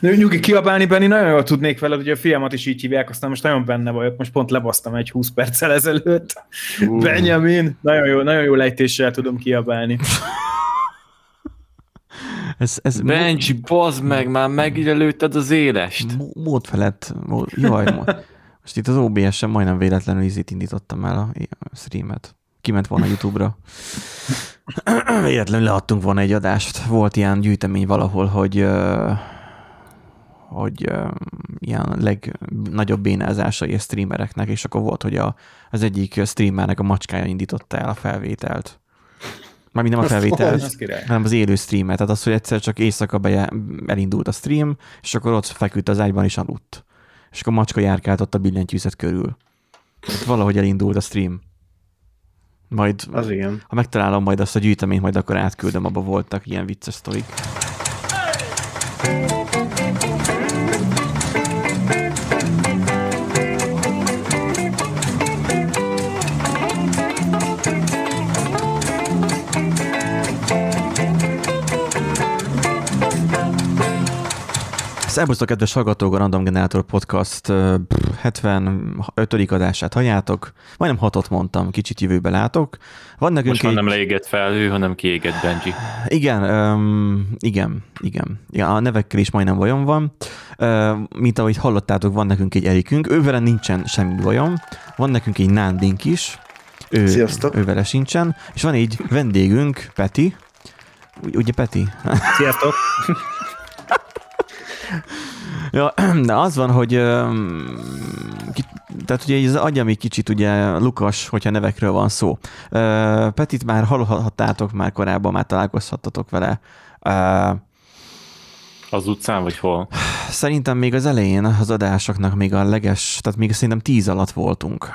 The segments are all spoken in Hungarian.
Nyugi, kiabálni Benni, nagyon jól tudnék veled, hogy a fiamat is így hívják, aztán most nagyon benne vagyok, most pont lebasztam egy 20 perccel ezelőtt. Uh. Benjamin, nagyon jó, nagyon jó lejtéssel tudom kiabálni. Ez, ez Benji, bazd meg, már megjelölted az élest. Mód felett, mód, jaj, mód. most itt az OBS-en majdnem véletlenül izét indítottam el a streamet. Kiment volna YouTube-ra. Véletlenül leadtunk volna egy adást. Volt ilyen gyűjtemény valahol, hogy hogy ilyen legnagyobb bénázásai a streamereknek, és akkor volt, hogy a, az egyik streamernek a macskája indította el a felvételt. Mármint nem a felvételt, hanem az élő streamet. Tehát az, hogy egyszer csak éjszaka be elindult a stream, és akkor ott feküdt az ágyban, és aludt. És akkor a macska járkált ott a billentyűzet körül. Tehát valahogy elindult a stream. Majd, az igen. ha megtalálom majd azt a gyűjteményt, majd akkor átküldöm, abba voltak ilyen vicces sztorik. Hey! Szerbusztok, kedves hallgatók, a Random Generator Podcast 75. adását halljátok. Majdnem hatot mondtam, kicsit jövőbe látok. Van nekünk Most egy... nem leégett felhő, hanem kiégett Benji. Igen, um, igen, igen. Ja, a nevekkel is majdnem vajon van. Uh, mint ahogy hallottátok, van nekünk egy Erikünk, ővele nincsen semmi bajom. Van nekünk egy Nándink is. Ő, Sziasztok. Ővele sincsen. És van egy vendégünk, Peti. Ugye Peti? Sziasztok. ja, de az van, hogy tehát ugye az agyam egy kicsit ugye Lukas, hogyha nevekről van szó. Petit már hallhattátok már korábban, már találkozhattatok vele. Az utcán, vagy hol? Szerintem még az elején az adásoknak még a leges, tehát még szerintem tíz alatt voltunk.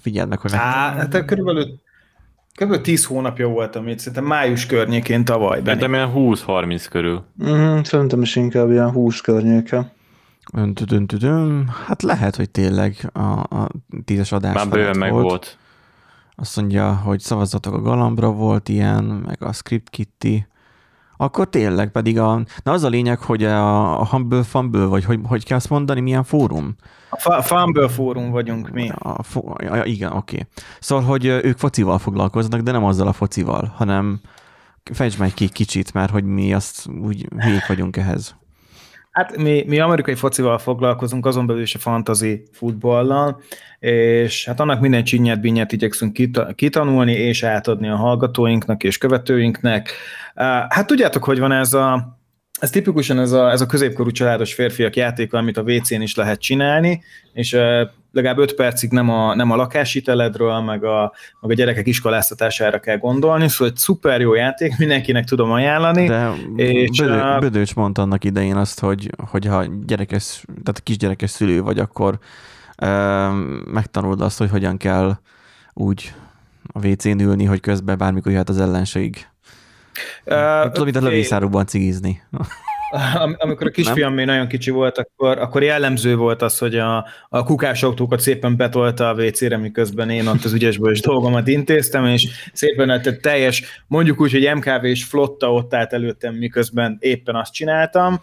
Figyeld meg, hogy... Á, hát körülbelül Kb. 10 hónapja voltam itt, szerintem május környékén tavaly. Szerintem ilyen 20-30 körül. Mm, szerintem is inkább ilyen 20 környéke. Hát lehet, hogy tényleg a, a tízes adás Már bőven meg volt. volt. Azt mondja, hogy szavazatok a Galambra volt ilyen, meg a Script Kitty. Akkor tényleg pedig a... Na az a lényeg, hogy a, a Humble Fumble, vagy hogy, hogy kell azt mondani, milyen fórum? A Fumble fórum vagyunk mi. A, a, igen, oké. Okay. Szóval, hogy ők focival foglalkoznak, de nem azzal a focival, hanem fejtsd meg ki kicsit, mert hogy mi azt úgy hülyék vagyunk ehhez. Hát mi, mi amerikai focival foglalkozunk, azon belül is a fantasy futballal, és hát annak minden csinyet, binyet igyekszünk kitanulni és átadni a hallgatóinknak és követőinknek. Hát tudjátok, hogy van ez a ez tipikusan ez a, ez a középkorú családos férfiak játéka, amit a WC-n is lehet csinálni, és legalább öt percig nem a, nem a lakáshiteledről, meg a, meg a gyerekek iskoláztatására kell gondolni, szóval egy szuper jó játék, mindenkinek tudom ajánlani. De és Bödő, a... Bödőcs mondta annak idején azt, hogy, hogy ha gyerekes, tehát kisgyerekes szülő vagy, akkor uh, megtanulod azt, hogy hogyan kell úgy a WC-n ülni, hogy közben bármikor jöhet az ellenség. Uh, Tudom, mint a lövészárúban cigizni. Amikor a kisfiam még nagyon kicsi volt, akkor, akkor jellemző volt az, hogy a, a kukás autókat szépen betolta a WC-re, miközben én ott az ügyesből is dolgomat intéztem, és szépen tehát teljes, mondjuk úgy, hogy MKV és flotta ott állt előttem, miközben éppen azt csináltam,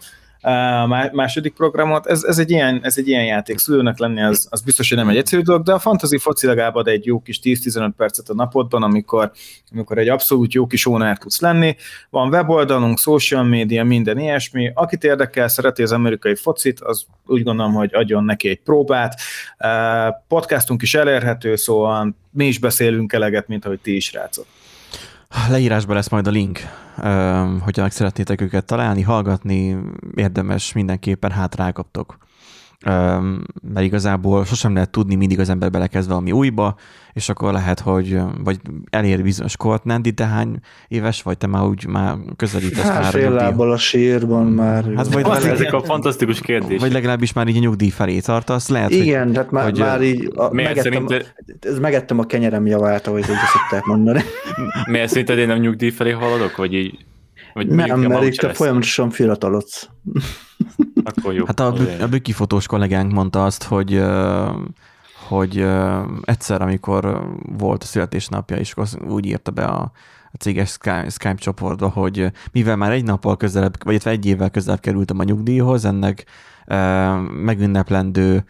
második programot. Ez, ez, egy ilyen, ez egy ilyen játék. Szülőnek lenni az, az biztos, hogy nem egy egyszerű dolog, de a fantasy foci legalább ad egy jó kis 10-15 percet a napodban, amikor, amikor egy abszolút jó kis ónár tudsz lenni. Van weboldalunk, social media, minden ilyesmi. Akit érdekel, szereti az amerikai focit, az úgy gondolom, hogy adjon neki egy próbát. Podcastunk is elérhető, szóval mi is beszélünk eleget, mint ahogy ti is rácok. Leírásban lesz majd a link, hogyha meg szeretnétek őket találni, hallgatni, érdemes mindenképpen, hát rákaptok mert igazából sosem lehet tudni, mindig az ember belekezd valami újba, és akkor lehet, hogy vagy elér bizonyos kort, Nandi, te hány éves vagy, te már úgy már közelítesz hát, már fél lábbal a sírban már. Hát vagy legalább, ezek a fantasztikus kérdés. Vagy legalábbis már így a nyugdíj felé tartasz, lehet, Igen, hogy, tehát már, hogy, már így a, megettem, szerinted... ez megettem a kenyerem javát, ahogy így szokták mondani. Miért szerinted én nem nyugdíj felé haladok, vagy így vagy nem, mert itt folyamatosan fiatalodsz. Akkor jó. Hát a, a bükifotós kollégánk mondta azt, hogy hogy egyszer, amikor volt a születésnapja, és úgy írta be a, a céges Skype, csoportba, hogy mivel már egy nappal közelebb, vagy egy évvel közelebb kerültem a nyugdíjhoz, ennek megünneplendő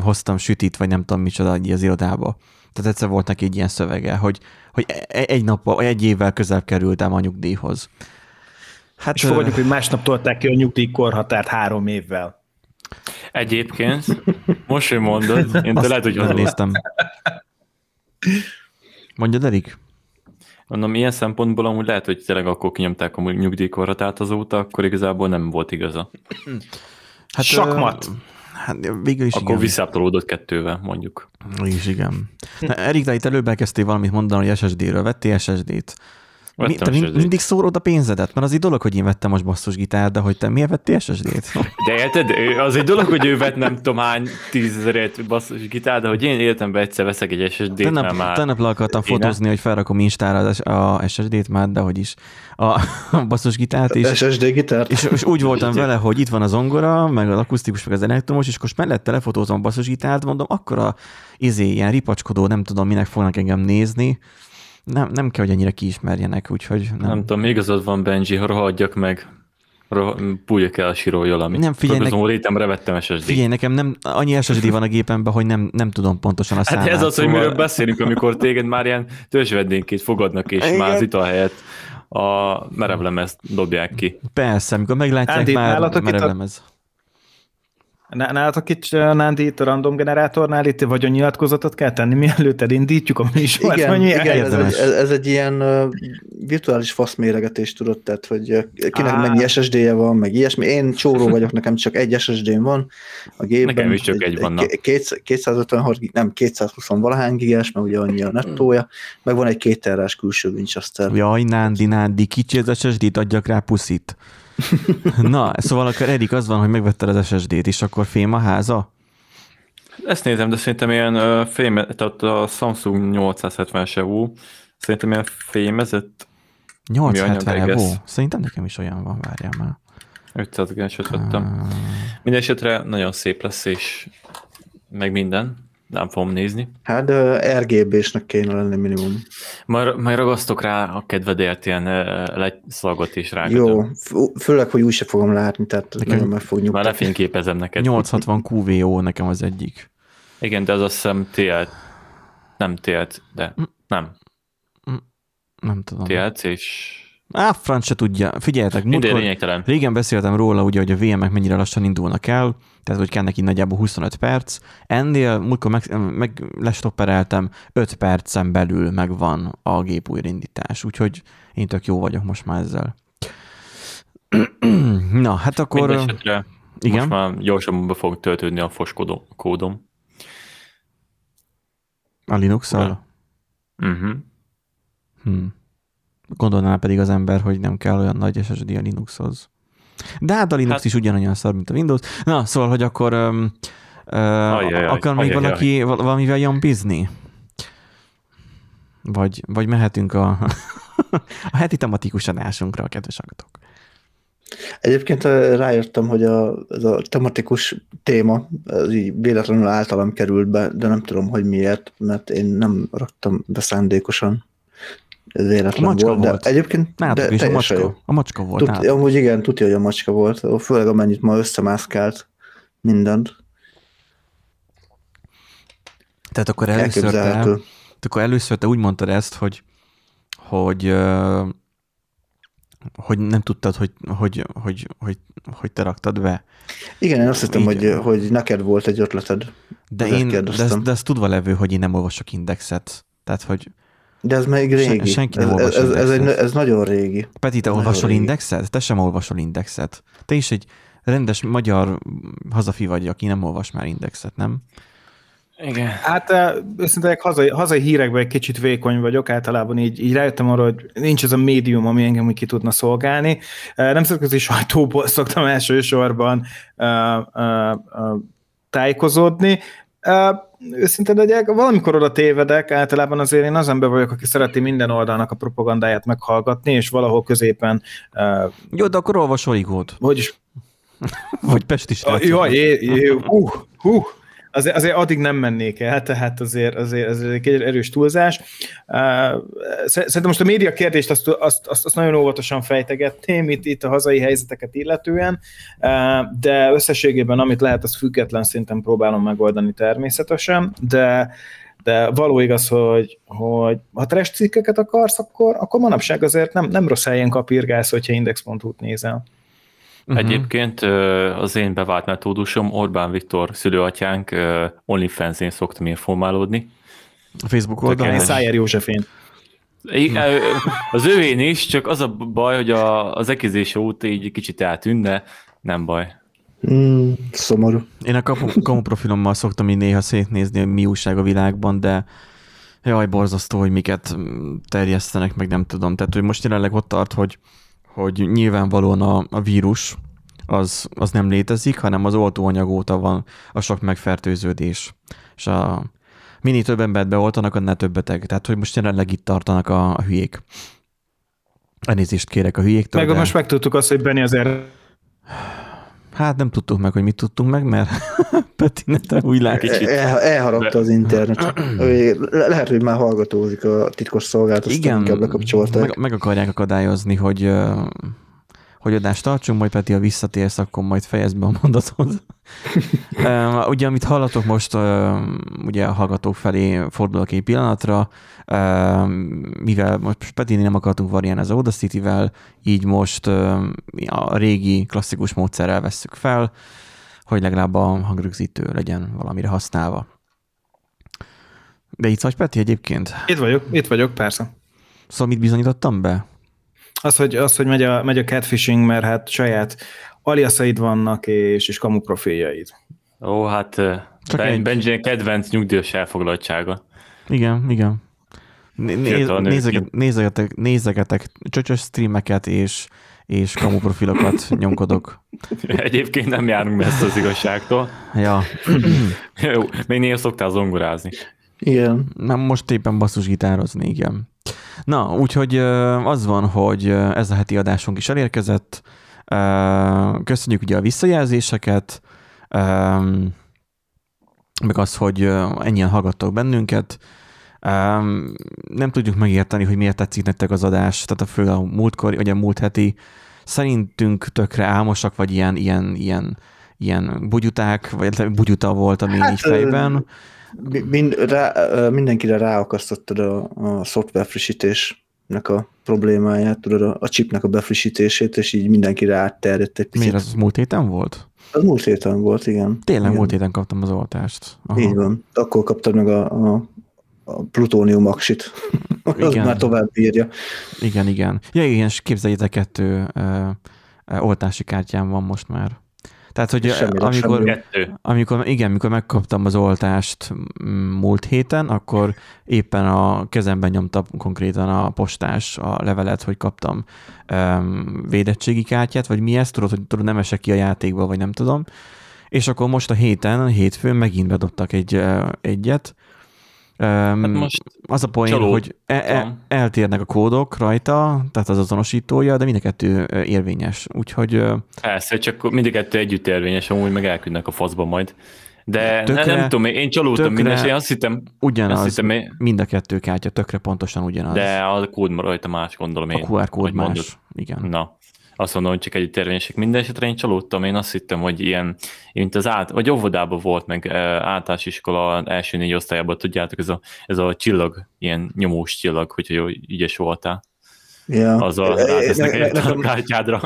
hoztam sütit, vagy nem tudom micsoda az irodába. Tehát egyszer volt neki egy ilyen szövege, hogy, hogy e, egy nappal, egy évvel közelebb kerültem a nyugdíjhoz. Hát, és fogadjuk, hogy másnap tolták ki a nyugdíjkorhatárt három évvel. Egyébként, most, hogy mondod, én te lehet, hogy néztem. Mondja, Erik? Mondom, ilyen szempontból amúgy lehet, hogy tényleg akkor kinyomták a nyugdíjkorhatárt azóta, akkor igazából nem volt igaza. Hát, Sakmat! Hát végül is Akkor igen. kettővel, mondjuk. Is igen. Na, Erik, de itt előbb elkezdtél valamit mondani, hogy SSD-ről. Vettél SSD-t? Mi, te mind, mindig szórod a pénzedet, mert az egy dolog, hogy én vettem most basszusgitár, de hogy te miért vettél SSD-t? De érted, az egy dolog, hogy ő vett nem tudom hány tízezerért basszusgitár, de hogy én életemben egyszer veszek egy SSD-t, tennap, már... Tennap le akartam fotózni, hogy felrakom Instára a SSD-t már, de hogy is. A, a basszusgitárt is. SSD gitárt. És, és, úgy voltam vele, hogy itt van az zongora, meg az akusztikus, meg az elektromos, és akkor mellette lefotózom a basszusgitárt, mondom, akkor a izé, ilyen ripacskodó, nem tudom, minek fognak engem nézni, nem, nem kell, hogy ennyire kiismerjenek, úgyhogy... Nem, nem tudom, igazad van, Benji, ha rohadjak meg, púljak el a sirójól, amit nem, figyelj, nek... létemre vettem SSD. Figyelj, nekem nem, annyi SSD van a gépemben, hogy nem, nem tudom pontosan a számát. Hát ez az, szóval... hogy miről beszélünk, amikor téged már ilyen törzsvedénként fogadnak, és Igen. már az ital helyett a merevlemez dobják ki. Persze, amikor meglátják Andy, már merevlemez. A Nálatok itt, Nándi, itt a random generátornál itt nyilatkozatot kell tenni, mielőtt elindítjuk a műsort? Igen, igen ez, egy, ez, egy ilyen virtuális faszméregetés tudod, tehát hogy kinek Á. mennyi SSD-je van, meg ilyesmi. Én csóró vagyok, nekem csak egy SSD-m van a gépben. Nekem is csak egy, egy van. 256, nem 220 valahány gigás, mert ugye annyi a nettója, meg van egy kétterrás külső Winchester. Jaj, Nándi, Nándi, kicsi az SSD-t, adjak rá puszit. Na, szóval akkor Erik az van, hogy megvetted az SSD-t, és akkor fém a háza? Ezt nézem, de szerintem ilyen fém, tehát a Samsung 870 EVO, szerintem ilyen fémezett 870 EVO? Szerintem nekem is olyan van, várjál már. 500 g vettem. Uh... Minden esetre nagyon szép lesz, és meg minden nem fogom nézni. Hát de RGB-snek kéne lenni minimum. Majd, majd ragasztok rá a kedvedért ilyen legyszalagot is rá. Jó, főleg, hogy úgy se fogom látni, tehát nekem nagyon meg fog nyugtatni. Már lefényképezem neked. 860 QVO nekem az egyik. Igen, de az azt hiszem TL, nem TL, de nem. Nem tudom. TLC és Á, franc se tudja. Figyeljetek, múltkor, régen beszéltem róla, ugye, hogy a VM-ek mennyire lassan indulnak el, tehát hogy kell neki nagyjából 25 perc. Ennél múltkor meg, meg lestoppereltem, 5 percen belül megvan a gép újraindítás, úgyhogy én tök jó vagyok most már ezzel. Na, hát akkor... Mindenesetre igen? most már gyorsabban be fog töltődni a fos kódom. A Linux-szal? Uh-huh. Hmm. Gondolná pedig az ember, hogy nem kell olyan nagy SSD a Linuxhoz. De hát a Linux hát, is ugyanolyan szar, mint a Windows. Na, szóval, hogy akkor um, uh, ajaj, akar még ajaj, valaki ajaj. valamivel jambizni? Vagy, vagy mehetünk a, a heti tematikus adásunkra, kedves agatok. Egyébként rájöttem, hogy a, ez a tematikus téma ez így véletlenül általam került be, de nem tudom, hogy miért, mert én nem raktam be szándékosan ez véletlen a macska volt, volt. de egyébként Nálatok de is a macska, jó. a macska volt. Tud, amúgy igen, tudja, hogy a macska volt, főleg amennyit ma összemászkált mindent. Tehát akkor először te, akkor először te úgy mondtad ezt, hogy, hogy, hogy nem tudtad, hogy, hogy, hogy, hogy, hogy te raktad be. Igen, én azt hittem, hogy, hogy neked volt egy ötleted. De, én, de, ezt, de ezt tudva levő, hogy én nem olvasok indexet. Tehát, hogy de ez még régi. Sen, senki nem ez, ez, ez, egy, ez nagyon régi. Peti, te nagyon olvasol régi. indexet? Te sem olvasol indexet. Te is egy rendes magyar hazafi vagy, aki nem olvas már indexet, nem? Igen. Hát őszintén hazai, hazai hírekben egy kicsit vékony vagyok, általában így, így rájöttem arra, hogy nincs ez a médium, ami engem úgy ki tudna szolgálni. Nemzetközi sajtóból szoktam elsősorban uh, uh, uh, tájékozódni. Őszintén legyek, valamikor oda tévedek, általában azért én az ember vagyok, aki szereti minden oldalnak a propagandáját meghallgatni, és valahol középen... Uh, Jó, de akkor olvas Origót. Is... Vagy Pesti uh, Jaj, hú, hú, azért, azért addig nem mennék el, tehát azért, azért, azért egy erős túlzás. Szerintem most a média kérdést azt, azt, azt, nagyon óvatosan fejtegetném itt, itt a hazai helyzeteket illetően, de összességében amit lehet, az független szinten próbálom megoldani természetesen, de de való igaz, hogy, hogy ha trash cikkeket akarsz, akkor, akkor manapság azért nem, nem rossz helyen kapirgálsz, hogyha index.hu-t nézel. Uh-huh. Egyébként az én bevált metódusom, Orbán Viktor szülőatyánk OnlyFans-én szoktam informálódni. A Facebook oldalon? Szájer Józsefén. Az ővén is, csak az a baj, hogy a, az ekizése óta így kicsit eltűnne, nem baj. Mm, szomorú. Én a kamu, kamu profilommal szoktam így néha szétnézni, hogy mi újság a világban, de jaj, borzasztó, hogy miket terjesztenek, meg nem tudom. Tehát, hogy most jelenleg ott tart, hogy hogy nyilvánvalóan a, a vírus az, az nem létezik, hanem az oltóanyag óta van a sok megfertőződés. És a minél több embert beoltanak, annál több beteg. Tehát, hogy most jelenleg itt tartanak a, a hülyék. Elnézést kérek a hülyéktől. Meg de... most megtudtuk azt, hogy Benni azért Hát nem tudtuk meg, hogy mit tudtunk meg, mert Peti nete új kicsit. El, elharapta az internet. Le, lehet, hogy már hallgatózik a titkos szolgálat, Igen, meg, meg akarják akadályozni, hogy hogy adást tartsunk, majd Peti, ha visszatérsz, akkor majd fejezd be a mondatot. uh, ugye, amit hallatok most, uh, ugye a hallgatók felé fordulok egy pillanatra, uh, mivel most Peti nem akartunk variálni az Audacity-vel, így most a régi klasszikus módszerrel vesszük fel, hogy legalább a hangrögzítő legyen valamire használva. De itt vagy, Peti, egyébként? Itt vagyok, itt vagyok, persze. Szóval mit bizonyítottam be? Az, hogy, az, hogy megy, a, megy a catfishing, mert hát saját aliaszaid vannak, és, és kamu profiljaid. Ó, hát Csak ben, egy... Benji kedvenc nyugdíjas elfoglaltsága. Igen, igen. Néz, nézegetek, nézegetek, nézegetek csöcsös streameket, és, és kamu profilokat nyomkodok. Egyébként nem járunk messze az igazságtól. Ja. Jó, még néha szoktál zongorázni. Igen. Nem, most éppen basszusgitározni, igen. Na, úgyhogy az van, hogy ez a heti adásunk is elérkezett. Köszönjük ugye a visszajelzéseket, meg az, hogy ennyien hallgattok bennünket. Nem tudjuk megérteni, hogy miért tetszik nektek az adás, tehát a fő a múltkor, vagy a múlt heti szerintünk tökre álmosak, vagy ilyen, ilyen, ilyen, ilyen bugyuták, vagy bugyuta volt, ami hát, így fejben. Mind, rá, mindenkire ráakasztottad a, a szoftver frissítésnek a problémáját, tudod, a, a chipnek a befrissítését, és így mindenkire átterjedt egy picit. Miért az múlt héten volt? Az múlt héten volt, igen. Tényleg igen. múlt héten kaptam az oltást. Aha. Így van. Akkor kaptad meg a, a, a plutónium aksit. az már tovább bírja. Igen, igen. Ja, igen, és képzeljétek, kettő ö, ö, oltási kártyám van most már. Tehát, hogy Semmire, amikor, semmire. amikor, igen, amikor megkaptam az oltást múlt héten, akkor éppen a kezemben nyomta konkrétan a postás a levelet, hogy kaptam um, védettségi kártyát, vagy mi ez, tudod, hogy tudod, nem esek ki a játékba, vagy nem tudom. És akkor most a héten, a hétfőn megint bedobtak egy, egyet, Hát most az a poén, hogy e- e- eltérnek a kódok rajta, tehát az azonosítója, de mind a kettő érvényes. Úgyhogy... Persze, csak mind a kettő együtt érvényes, amúgy meg elküldnek a faszba majd. De tökre, nem, nem tudom, én csalódtam minden, én azt hittem... Ugyanaz, azt hittem, én... mind a kettő kártya, tökre pontosan ugyanaz. De a kód rajta más, gondolom én. A QR kód más, mondod. igen. Na, azt mondom, hogy csak együtt érvényesek. Minden esetre én csalódtam, én azt hittem, hogy ilyen, mint az át, vagy óvodában volt, meg általános iskola első négy osztályában, tudjátok, ez a, ez a csillag, ilyen nyomós csillag, hogyha jó, ügyes voltál. Ja. Az a rátesznek ne, ne, a kártyádra.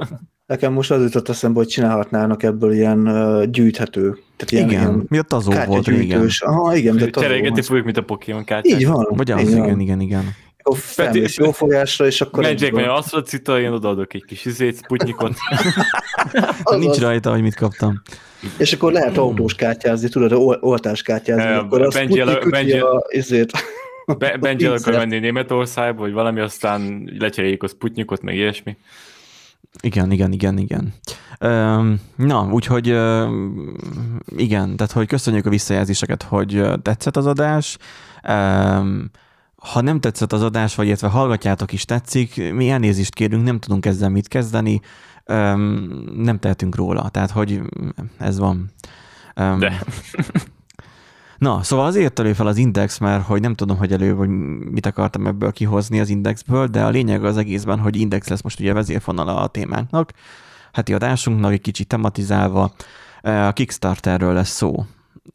Nekem most az jutott eszembe, hogy csinálhatnának ebből ilyen uh, gyűjthető. Tehát ilyen, igen, ilyen mi a tazó volt régen. Aha, igen, de Cserélgetni fogjuk, mint a Pokémon kártyák. Így van. Vagy az, igen, igen, igen. igen akkor felmész jó fogásra, és akkor... Menjek meg asztrocita, én odaadok egy kis izét, sputnikot. Nincs rajta, hogy mit kaptam. És akkor lehet autós kártyázni, tudod, oltás kártyázni, e, akkor az Benji a izét. Benji el akar menni Németországba, vagy valami, aztán lecseréljük a Sputnikot, meg ilyesmi. Igen, igen, igen, igen. Na, úgyhogy igen, tehát hogy köszönjük a visszajelzéseket, hogy tetszett az adás. Ha nem tetszett az adás, vagy illetve hallgatjátok is tetszik, mi elnézést kérünk, nem tudunk ezzel mit kezdeni, nem tehetünk róla, tehát hogy ez van. De. Na, szóval azért elő fel az Index, mert hogy nem tudom, hogy elő, hogy mit akartam ebből kihozni az Indexből, de a lényeg az egészben, hogy Index lesz most ugye vezérfonala a témánknak, heti adásunknak egy kicsit tematizálva. A Kickstarterről lesz szó.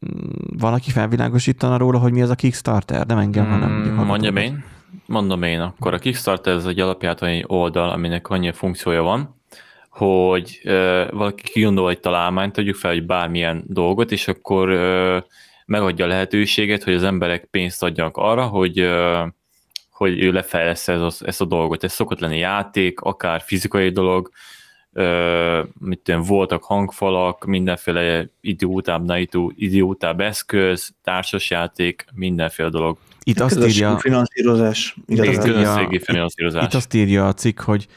Mm, valaki felvilágosítana róla, hogy mi az a Kickstarter? Nem engem, hanem... Mm, mondjam én. Mondom én. Akkor a Kickstarter ez egy alapjátói oldal, aminek annyi funkciója van, hogy uh, valaki kigondol egy találmányt, tegyük fel, hogy bármilyen dolgot, és akkor uh, megadja a lehetőséget, hogy az emberek pénzt adjanak arra, hogy, uh, hogy ő lefejlesz ezt a, ezt a dolgot. Ez szokott lenni játék, akár fizikai dolog, mit tudom, voltak hangfalak, mindenféle idiótább, idiótább eszköz, társasjáték, mindenféle dolog. Itt azt írja, finanszírozás. Itt, írja, finanszírozás. Itt azt írja a cikk, hogy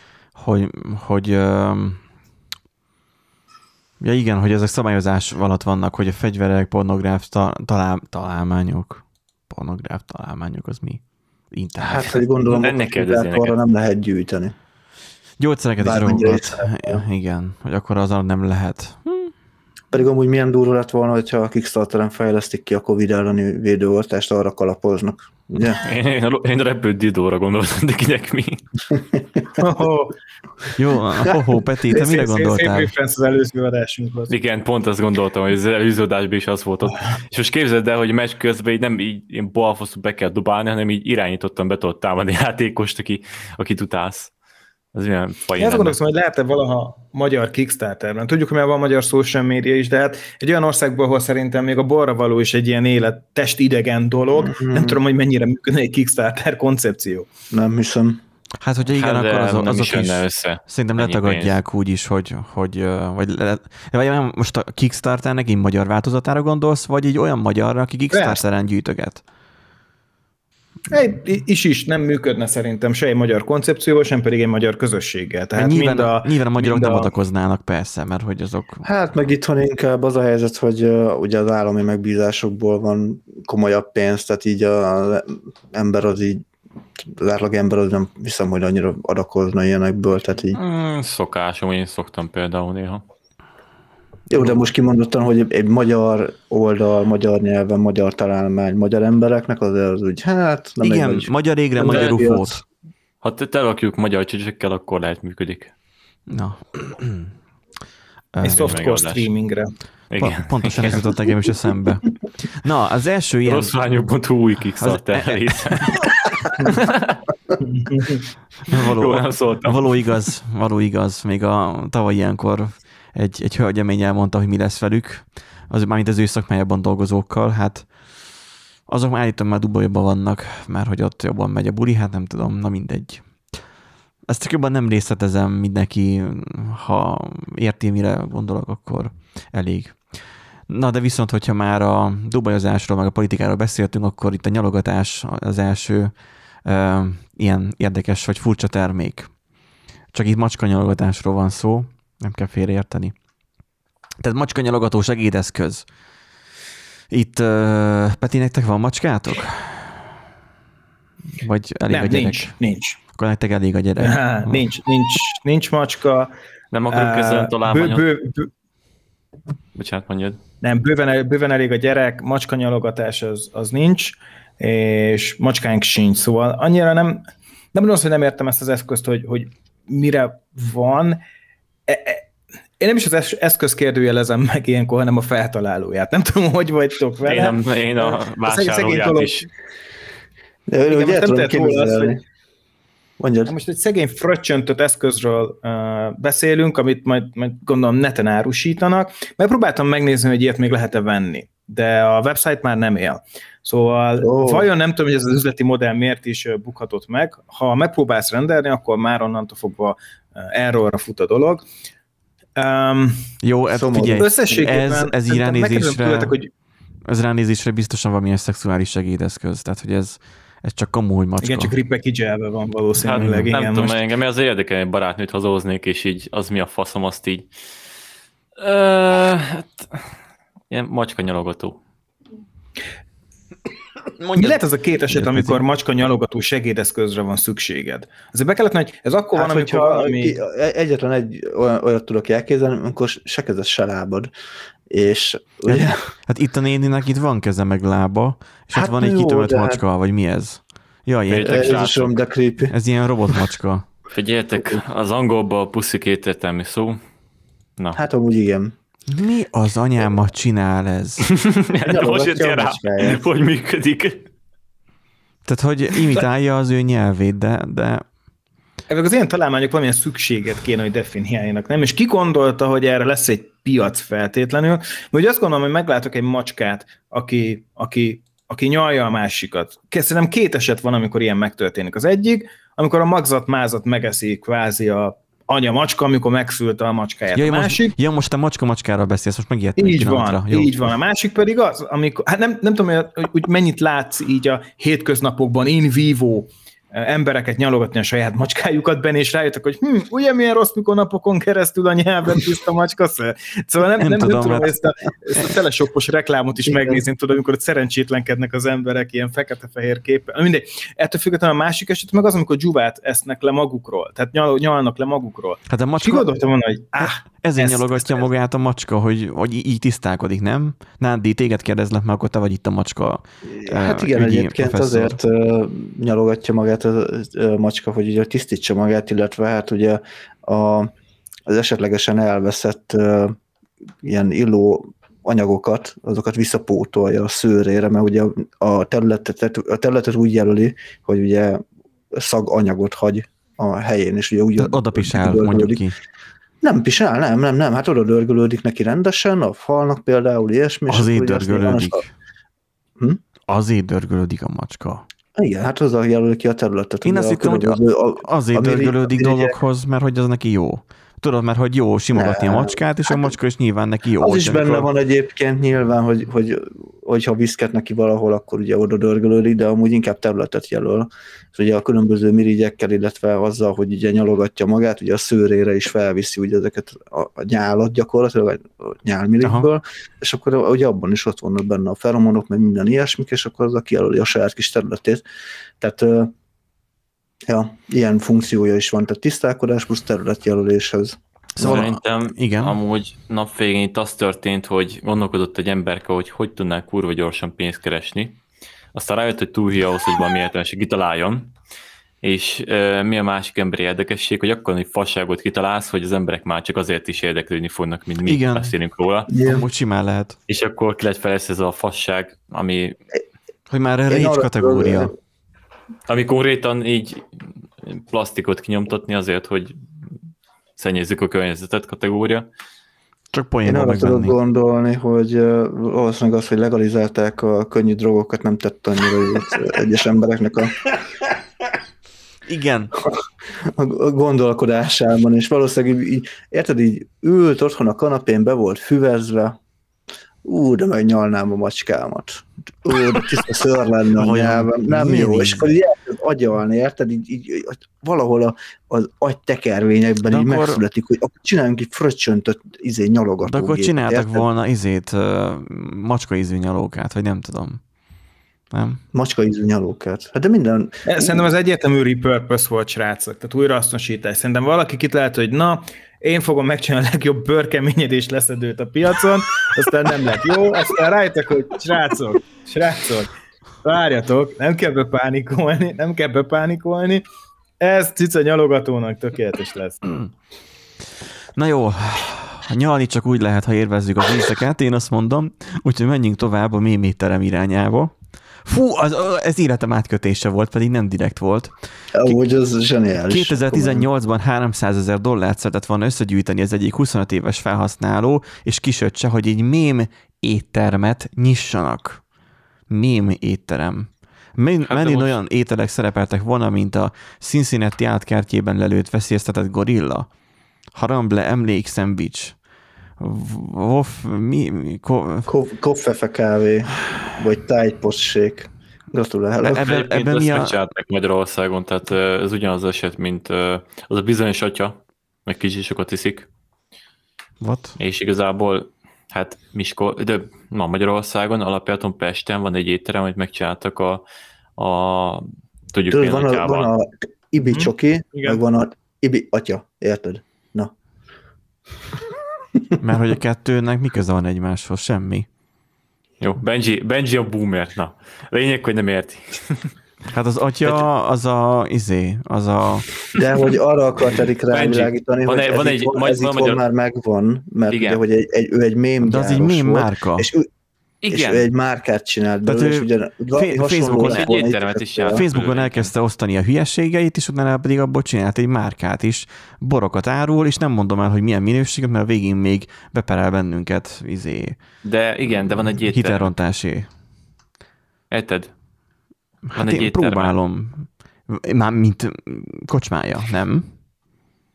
hogy, hogy ja igen, hogy ezek szabályozás alatt vannak, hogy a fegyverek, pornográf ta, talál, találmányok, pornográf találmányok, az mi? Internet. Hát, hogy gondolom, hogy arra nem lehet gyűjteni. Gyógyszereket is drogokat. Igen, hogy akkor az nem lehet. Hm. Pedig amúgy milyen durva lett volna, hogyha a Kickstarteren fejlesztik ki a Covid elleni védőoltást, arra kalapoznak. Ugye? Én, én, én repült didóra gondoltam, de kinek mi? oh. Jó, oh, Peti, te mire gondoltál? Szép az előző adásunkhoz. Igen, pont azt gondoltam, hogy az előző adásban is az volt ott. És most képzeld el, hogy meccs közben így nem így ilyen balfaszú be kell dobálni, hanem így irányítottan be tudod támadni játékost, aki, akit utálsz. Ez milyen fajn Ezt gondolom, hogy lehet-e valaha magyar Kickstarterben. Tudjuk, hogy már van magyar social media is, de hát egy olyan országból, ahol szerintem még a borra való is egy ilyen élet, testidegen dolog, mm-hmm. nem tudom, hogy mennyire működne egy Kickstarter koncepció. Nem hiszem. Hát, hogyha igen, hát, akkor azok, azok is, is össze. szerintem letagadják pénz. úgy is, hogy, hogy vagy, le, vagy most a Kickstarternek így magyar változatára gondolsz, vagy így olyan magyarra, aki Kickstarteren gyűjtöget? Egy, is is nem működne szerintem se egy magyar koncepcióval, sem pedig egy magyar közösséggel. Tehát nyilván, mind a, nyilván a magyarok nem a... adakoznának persze, mert hogy azok... Hát meg itthon inkább az a helyzet, hogy uh, ugye az állami megbízásokból van komolyabb pénz, tehát így az ember az így az átlag ember az nem hiszem, hogy annyira adakozna ilyenekből, tehát így... Mm, szokásom, én szoktam például néha. Jó, de most kimondottan, hogy egy magyar oldal, magyar nyelven, magyar találmány, magyar embereknek az az úgy, hát... Nem Igen, egy magyar égre, magyar ufót. Ha te telakjuk magyar csicsekkel, akkor lehet működik. Na. Egy softcore streamingre. Igen. Pa, pontosan ez jutott nekem is eszembe. Na, az első ilyen... Rosszványok.hu új Kickstarter az... való, Jó, való igaz, való igaz. Még a tavaly ilyenkor egy, egy hölgyemény elmondta, hogy mi lesz velük, az mármint az ő szakmájában dolgozókkal, hát azok már állítom már Dubajban vannak, mert hogy ott jobban megy a buli, hát nem tudom, na mindegy. Ezt csak jobban nem részletezem, mindenki, ha érti, mire gondolok, akkor elég. Na, de viszont, hogyha már a dubajozásról, meg a politikáról beszéltünk, akkor itt a nyalogatás az első uh, ilyen érdekes vagy furcsa termék. Csak itt macska nyalogatásról van szó, nem kell félreérteni. Tehát macska nyalogató segédeszköz. Itt, uh, Peti, nektek van macskátok? Vagy elég nem, a gyerek? nincs, nincs. Akkor nektek elég a gyerek. Nincs, nincs, nincs macska. Nem akarok uh. Bő, bő, bő, Bocsánat, mondjad. Nem, bőven, bőven elég a gyerek, macska nyalogatás az, az nincs, és macskánk sincs, szóval annyira nem, nem az, hogy nem értem ezt az eszközt, hogy, hogy mire van, én nem is az eszköz kérdőjelezem meg ilyenkor, hanem a feltalálóját. Nem tudom, hogy vagytok vele. Én, a, én a vásárlóját is. De ő ugye nem tehet róla az, hogy Mondjad. Most egy szegény fröccsöntött eszközről uh, beszélünk, amit majd, majd gondolom neten árusítanak, mert próbáltam megnézni, hogy ilyet még lehet-e venni, de a website már nem él. Szóval oh. vajon nem tudom, hogy ez az üzleti modell miért is bukhatott meg. Ha megpróbálsz rendelni, akkor már onnantól fogva errorra fut a dolog. Um, Jó, ez, hát figyelj, ez, ez így ránézésre, hogy... ez ránézésre biztosan valamilyen szexuális segédeszköz, tehát hogy ez, ez csak komoly macska. Igen, csak repackage van valószínűleg. Hát, igen, nem most... tudom, engem az érdekel, egy barátnőt hazahoznék, és így az mi a faszom, azt így uh, hát, ilyen macska nyalogató. Mondjad. Mi lehet az a két eset, amikor macska nyalogató segédeszközre van szükséged? Azért be kellett, hogy ez akkor hát, van, amikor valami... Ki, egyetlen egy olyan, olyat tudok elképzelni, amikor se kezed, se lábad. És ugye... Hát, hát itt a néninek itt van keze meg lába, és hát ott van egy kitömött hát- macska, vagy mi ez? Jaj, ez, ez, de creepy. ez ilyen robotmacska. Figyeljetek, az angolban a puszi kétértelmű szó. Na. Hát amúgy igen. Mi az anyámat csinál ez? Most jöttél rá, hogy működik. Tehát, hogy imitálja az ő nyelvét, de, de ezek az ilyen találmányok valamilyen szükséget kéne, hogy definiáljanak, nem? És ki gondolta, hogy erre lesz egy piac feltétlenül? Vagy azt gondolom, hogy meglátok egy macskát, aki, aki, aki nyalja a másikat. Szerintem két eset van, amikor ilyen megtörténik. Az egyik, amikor a magzat-mázat megeszi kvázi a anya macska, amikor megszülte a macskáját. Ja, a másik, most, ja, most te macska-macskára beszélsz, most megijedtem. Így van, Jó. így van. A másik pedig az, amikor, hát nem, nem tudom, hogy, hogy mennyit látsz így a hétköznapokban in vivo embereket nyalogatni a saját macskájukat benne, és rájöttek, hogy hm, ugye milyen rossz, mikor napokon keresztül a nyelven tiszta macska ször. Szóval nem, nem, nem, tudom, nem tudom, ezt a, ezt a telesopos reklámot is megnézni, tudod, amikor ott szerencsétlenkednek az emberek ilyen fekete-fehér képen. Mindegy. Ettől függetlenül a másik eset meg az, amikor dzsuvát esznek le magukról, tehát nyal, nyalnak le magukról. Hát a macska... gondoltam volna, hogy áh, ezért ezt, nyalogatja ezt, magát a macska, hogy, hogy így tisztálkodik, nem? Nádi, téged kérdezlek, mert akkor te vagy itt a macska Hát igen, egyébként professzor. azért uh, nyalogatja magát a, macska, hogy ugye tisztítsa magát, illetve hát ugye a, az esetlegesen elveszett uh, ilyen illó anyagokat, azokat visszapótolja a szőrére, mert ugye a területet, a területet úgy jelöli, hogy ugye szaganyagot hagy a helyén, és ugye úgy... Oda pisál, mondjuk ki. Nem pisál, nem, nem, nem, hát oda dörgölődik neki rendesen, a falnak például ilyesmi. Azért dörgölődik. Hm? Azért dörgölődik a macska. Igen, hát az a jelöl ki a területet. Én azt hittem, hogy azért dörgölődik dolgokhoz, mert hogy az neki jó. Tudod, mert hogy jó simogatni ne. a macskát, és hát, a macska is nyilván neki jó. Az is benne amikor... van egyébként nyilván, hogy, hogy, hogyha viszket neki valahol, akkor ugye oda dörgölődik, de amúgy inkább területet jelöl. És ugye a különböző mirigyekkel, illetve azzal, hogy ugye nyalogatja magát, ugye a szőrére is felviszi ugye ezeket a, a nyálat gyakorlatilag, a nyálmirikből, és akkor ugye abban is ott vannak benne a feromonok, meg minden ilyesmik, és akkor az a kijelöli a saját kis területét. Tehát Ja, ilyen funkciója is van, tehát tisztálkodás plusz területjelöléshez. Szóval Szerintem igen. amúgy nap végén itt az történt, hogy gondolkodott egy emberke, hogy hogy tudnál kurva gyorsan pénzt keresni. Aztán rájött, hogy túl hülye ahhoz, hogy valami értelmeség kitaláljon. És e, mi a másik emberi érdekesség, hogy akkor egy fasságot kitalálsz, hogy az emberek már csak azért is érdeklődni fognak, mint mi Igen. beszélünk róla. Igen. Amúgy simán lehet. És akkor ki lehet fejlesz ez a fasság, ami... Hogy már a rage kategória ami konkrétan így plastikot kinyomtatni azért, hogy szennyezzük a környezetet kategória. Csak poénból Én arra tudok gondolni, hogy valószínűleg az, hogy legalizálták a könnyű drogokat, nem tett annyira jót egyes embereknek a igen. A gondolkodásában, és valószínűleg így, így, érted, így ült otthon a kanapén, be volt füvezve, ú, de megnyalnám a macskámat. Ú, de tiszta ször lenne a nyelvem. Nem jó. És akkor így agyalni, érted? Így, így, valahol a, az agytekervényekben de így akkor... megszületik, hogy akkor csináljunk egy fröccsöntött izé, nyalogatógépet. De akkor csináltak érted? volna izét, macska ízű nyalókát, vagy nem tudom. Nem? Macska ízű nyalókát. Hát de minden... Szerintem az egyértelmű repurpose volt, srácok. Tehát újrahasznosítás. Szerintem valaki itt lehet, hogy na, én fogom megcsinálni a legjobb bőrkeményedés leszedőt a piacon, aztán nem lett jó, aztán rájöttek, hogy srácok, srácok, várjatok, nem kell bepánikolni, nem kell bepánikolni, ez cica nyalogatónak tökéletes lesz. Na jó, nyalni csak úgy lehet, ha érvezzük az éjszakát, én azt mondom, úgyhogy menjünk tovább a méméterem irányába. Fú, az, ez életem átkötése volt, pedig nem direkt volt. Úgy az zseniális. 2018-ban 300 ezer dollárt szeretett volna összegyűjteni az egyik 25 éves felhasználó, és kisöccse, hogy egy mém éttermet nyissanak. Mém étterem. Men, hát most... olyan ételek szerepeltek volna, mint a Cincinnati átkertjében lelőtt veszélyeztetett gorilla, Haramble emlék szendvics, Woff, mi? mi ko... Koffefe kávé, vagy tájpossék. Gratulálok. Ebben, ebben mi a... Magyarországon, tehát ez ugyanaz eset, mint az a bizonyos atya, meg kicsi sokat iszik. What? És igazából, hát Miskol, de ma Magyarországon, alapjáton Pesten van egy étterem, amit megcsináltak a, a tudjuk Tudod, van, a, van a Ibi csoki, hmm? meg van a Ibi atya, érted? Na. Mert hogy a kettőnek mi köze van egymáshoz? Semmi. Jó, Benji, Benji a boomer, na. Lényeg, hogy nem érti. Hát az atya, az a, izé, az a... De hogy arra akart Erik rávilágítani, hogy egy, ez, van egy, van, ez itt magyar... már megvan, mert Igen. ugye, hogy egy, egy, ő egy mém De az egy mém márka. És ő, igen. És ő egy márkát csinált belőle, és ugye Facebookon, egy éttermet is Facebookon elkezdte osztani a hülyeségeit, és utána pedig abból csinált egy márkát is. Borokat árul, és nem mondom el, hogy milyen minőséget, mert a végén még beperel bennünket izé. De igen, de van egy étterem. Hitelrontásé. Érted? Van hát egy én étterme. próbálom. Már mint kocsmája, nem?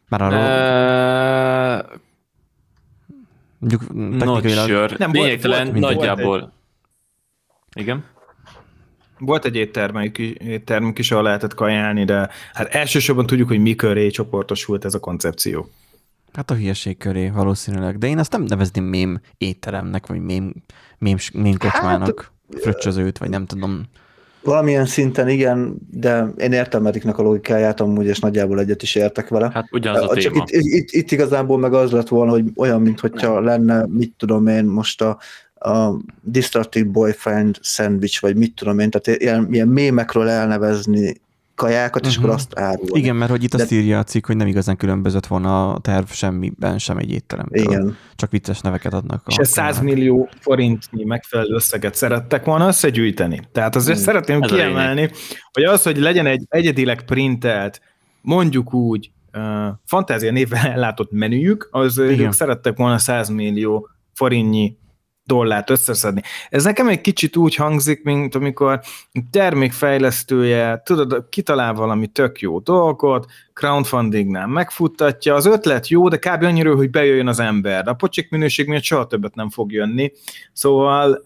Már arról... Uh, Mondjuk technikailag... Sure. Nem, Lényegtelen, volt, nagyjából. Volt egy... Igen? Volt egy éttermünk, éttermünk is, ahol lehetett kajálni, de hát elsősorban tudjuk, hogy mi köré csoportosult ez a koncepció. Hát a hülyeség köré valószínűleg, de én azt nem nevezném mém étteremnek, vagy mém, mém, mém kocsmának, hát, fröccsözőt, vagy nem tudom. Valamilyen szinten igen, de én értem Eriknek a logikáját amúgy, és nagyjából egyet is értek vele. Hát ugyanaz a Csak téma. Itt, itt, itt, igazából meg az lett volna, hogy olyan, mintha lenne, mit tudom én, most a, a Destructive Boyfriend Sandwich, vagy mit tudom én, tehát ilyen, ilyen mémekről elnevezni kajákat, és uh-huh. akkor azt árul. Igen, mert hogy itt De... azt írja a cikk, hogy nem igazán különbözött volna a terv semmiben, sem egy étteremtől. Igen. Csak vicces neveket adnak. És ez 100 millió forintnyi megfelelő összeget szerettek volna összegyűjteni. Tehát azért hmm. szeretném ez kiemelni, hogy az, hogy legyen egy egyedileg printelt, mondjuk úgy, uh, fantázia névvel ellátott menüjük, az Igen. ők szerettek volna 100 millió forintnyi dollárt összeszedni. Ez nekem egy kicsit úgy hangzik, mint amikor termékfejlesztője, tudod, kitalál valami tök jó dolgot, crowdfundingnál megfuttatja, az ötlet jó, de kb. annyira, hogy bejöjjön az ember. A pocsik minőség miatt soha többet nem fog jönni. Szóval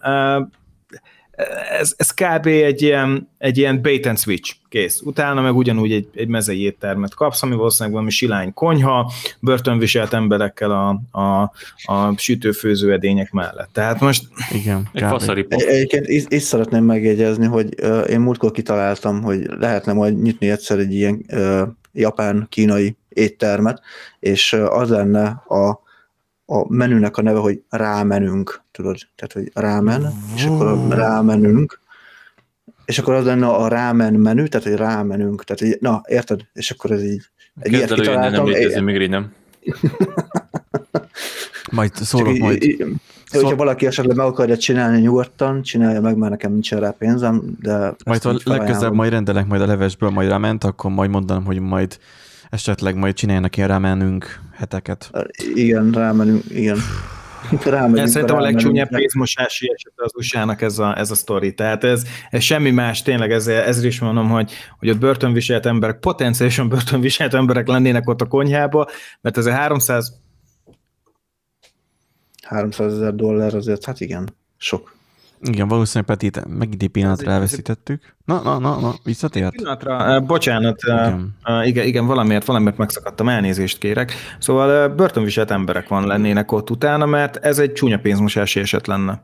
ez, ez kb. egy ilyen, egy ilyen bait and switch kész. Utána meg ugyanúgy egy, egy mezei éttermet kapsz, ami valószínűleg valami silány konyha, börtönviselt emberekkel a, a, a sütőfőző edények mellett. Tehát most... Igen, egy Egyébként is, is szeretném megjegyezni, hogy uh, én múltkor kitaláltam, hogy lehetne majd nyitni egyszer egy ilyen uh, japán-kínai éttermet, és uh, az lenne a a menünek a neve, hogy rámenünk, tudod, tehát, hogy rámen, és akkor rámenünk, és akkor az lenne a rámen menü, tehát, hogy rámenünk, tehát, hogy, na, érted? És akkor ez így, egy ilyet kitaláltam. Nem létezni, még így nem. majd szólok majd. Így, Szó... Hogyha valaki esetleg meg akarja csinálni nyugodtan, csinálja meg, mert nekem nincsen rá pénzem, de... Majd ha legközelebb majd rendelek majd a levesből, majd ráment, akkor majd mondanom, hogy majd esetleg majd csinálnak ilyen rámenünk heteket. Igen, rámenünk, igen. Rámenünk, ez szerintem a legcsúnyább pénzmosási eset az usa ez a, ez a sztori. Tehát ez, ez semmi más, tényleg ez, ezért is mondom, hogy, hogy ott börtönviselt emberek, potenciálisan börtönviselt emberek lennének ott a konyhába, mert ez a 300 300 ezer dollár azért, hát igen, sok. Igen, valószínűleg Petit megint egy pillanatra elveszítettük. Na, na, na, na, visszatért? Pillanatra, uh, bocsánat, igen. Uh, igen, igen, valamiért, valamiért megszakadtam, elnézést kérek. Szóval börtönviselt emberek van lennének ott utána, mert ez egy csúnya pénzmosási eset lenne.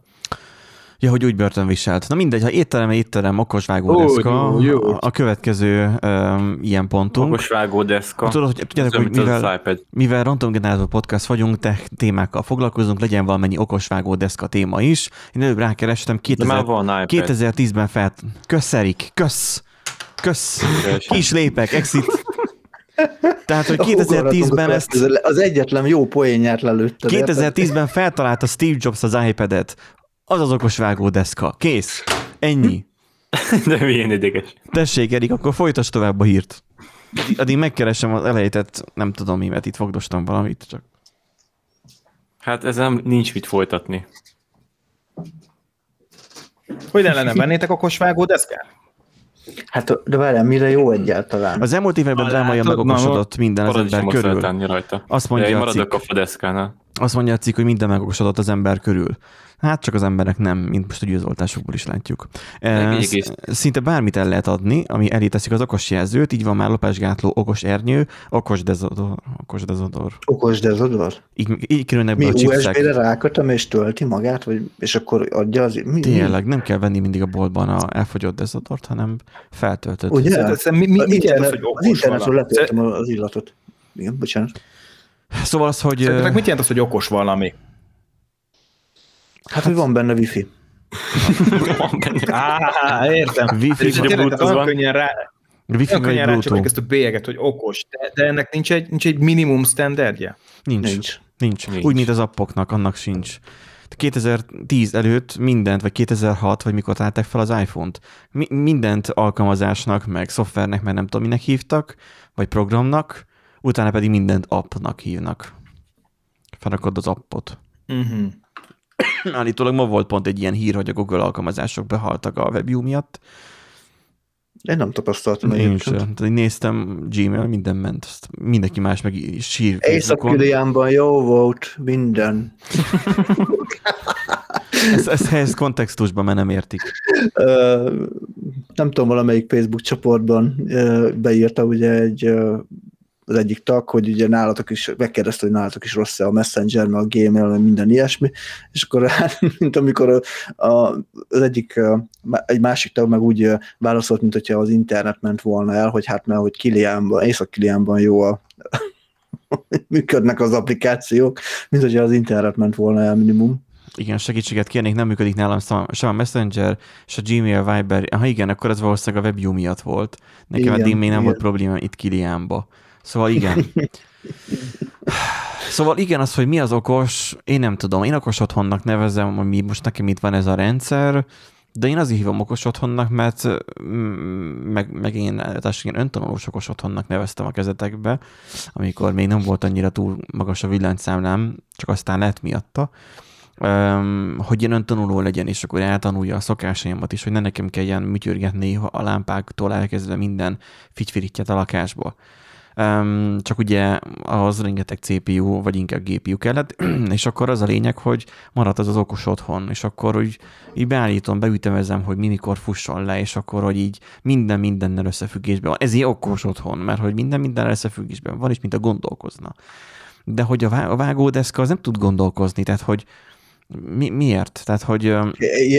Ja, hogy úgy börtönviselt. Na mindegy, ha étterem, étterem, okosvágó deszka, oh, jó, jó. a következő um, ilyen pontunk. Okosvágó deszka. Tudod, hogy, tudjátok, hogy mivel, mivel Random Generator Podcast vagyunk, te témákkal foglalkozunk, legyen valamennyi okosvágó deszka téma is. Én előbb rákerestem, 2000, 2010-ben fel... Kösz, Erik, kösz! Kösz! Ki is lépek, exit. Tehát, hogy 2010-ben ezt... Az egyetlen jó poénját lelőtted. 2010-ben feltalálta Steve Jobs az iPad-et az az okos vágódeszka. Kész. Ennyi. De milyen ideges. Tessék, Erik, akkor folytasd tovább a hírt. Addig megkeresem az elejtett, nem tudom mi, mert itt fogdostam valamit, csak. Hát ez nem nincs mit folytatni. Hogy ne lenne bennétek okos vágódeszkát? Hát, de várjál, mire jó egyáltalán? Az elmúlt években drámaian megokosodott minden az ember körül. Rajta. Azt mondja, a cikk, a azt mondja a cikk, hogy minden megokosodott az ember körül. Hát csak az emberek nem, mint most a győzoltásokból is látjuk. Szinte bármit el lehet adni, ami elé teszik az okos jelzőt, így van már lopásgátló, okos ernyő, okos dezodor. Okos dezodor. Okos dezodor? Így, így kerülnek be Mi a USB-re rákötöm és tölti magát, vagy, és akkor adja az... Mi, Tényleg, nem kell venni mindig a boltban a elfogyott dezodort, hanem feltöltött. Ugye? Mi, mi, mi, az, internet, az, hogy okos az internetről letöltöm az illatot. Igen, bocsánat. Szóval az, hogy... Szerintetek mit jelent az, hogy okos valami? Hát, hogy van benne wifi. van benne. Á, értem. Wifi, tényleg, olyan könnyen rá, Wifi olyan könnyen ezt a bélyeget, hogy okos, de, de ennek nincs egy, nincs egy minimum standardje? Nincs. Nincs. Nincs. nincs. Úgy, mint az appoknak, annak sincs. 2010 előtt mindent, vagy 2006, vagy mikor találták fel az iPhone-t, mi, mindent alkalmazásnak, meg szoftvernek, mert nem tudom, minek hívtak, vagy programnak, utána pedig mindent appnak hívnak. Felrakod az appot. Uh-huh. Állítólag ma volt pont egy ilyen hír, hogy a Google alkalmazások behaltak a WebView miatt. Én nem tapasztaltam Én sem. Néztem, Gmail, minden ment. Mindenki más meg sír. észak jó volt minden. ezt, ezt helyez kontextusban, mert nem értik. Nem tudom, valamelyik Facebook csoportban beírta ugye egy az egyik tag, hogy ugye nálatok is, megkérdezte, hogy nálatok is rossz a Messenger, meg a Gmail, meg minden ilyesmi, és akkor hát, mint amikor a, az egyik, egy másik tag meg úgy válaszolt, mint hogyha az internet ment volna el, hogy hát mert hogy Kiliánban, Észak-Kiliánban jó a működnek az applikációk, mint hogyha az internet ment volna el minimum. Igen, segítséget kérnék, nem működik nálam sem a Messenger, és a Gmail, Viber. Ha igen, akkor ez valószínűleg a WebView miatt volt. Nekem igen, eddig még nem igen. volt probléma itt Kiliánba. Szóval igen. Szóval igen, az, hogy mi az okos, én nem tudom. Én okos otthonnak nevezem, hogy mi most nekem itt van ez a rendszer, de én azért hívom okos otthonnak, mert mm, meg, meg én, tehát én öntanulós okos otthonnak neveztem a kezetekbe, amikor még nem volt annyira túl magas a villanyszámlám, csak aztán lett miatta, hogy én öntanuló legyen, és akkor eltanulja a szokásaimat is, hogy ne nekem kelljen műtyörgetni a lámpáktól elkezdve minden figyfirittyet a lakásba. Um, csak ugye az rengeteg CPU, vagy inkább GPU kellett, és akkor az a lényeg, hogy maradt az az okos otthon, és akkor hogy így beállítom, beütemezem, hogy mikor fusson le, és akkor, hogy így minden mindennel összefüggésben van. Ez egy okos otthon, mert hogy minden minden összefüggésben van, és mint a gondolkozna. De hogy a vágódeszka az nem tud gondolkozni, tehát hogy mi, miért? Tehát, hogy...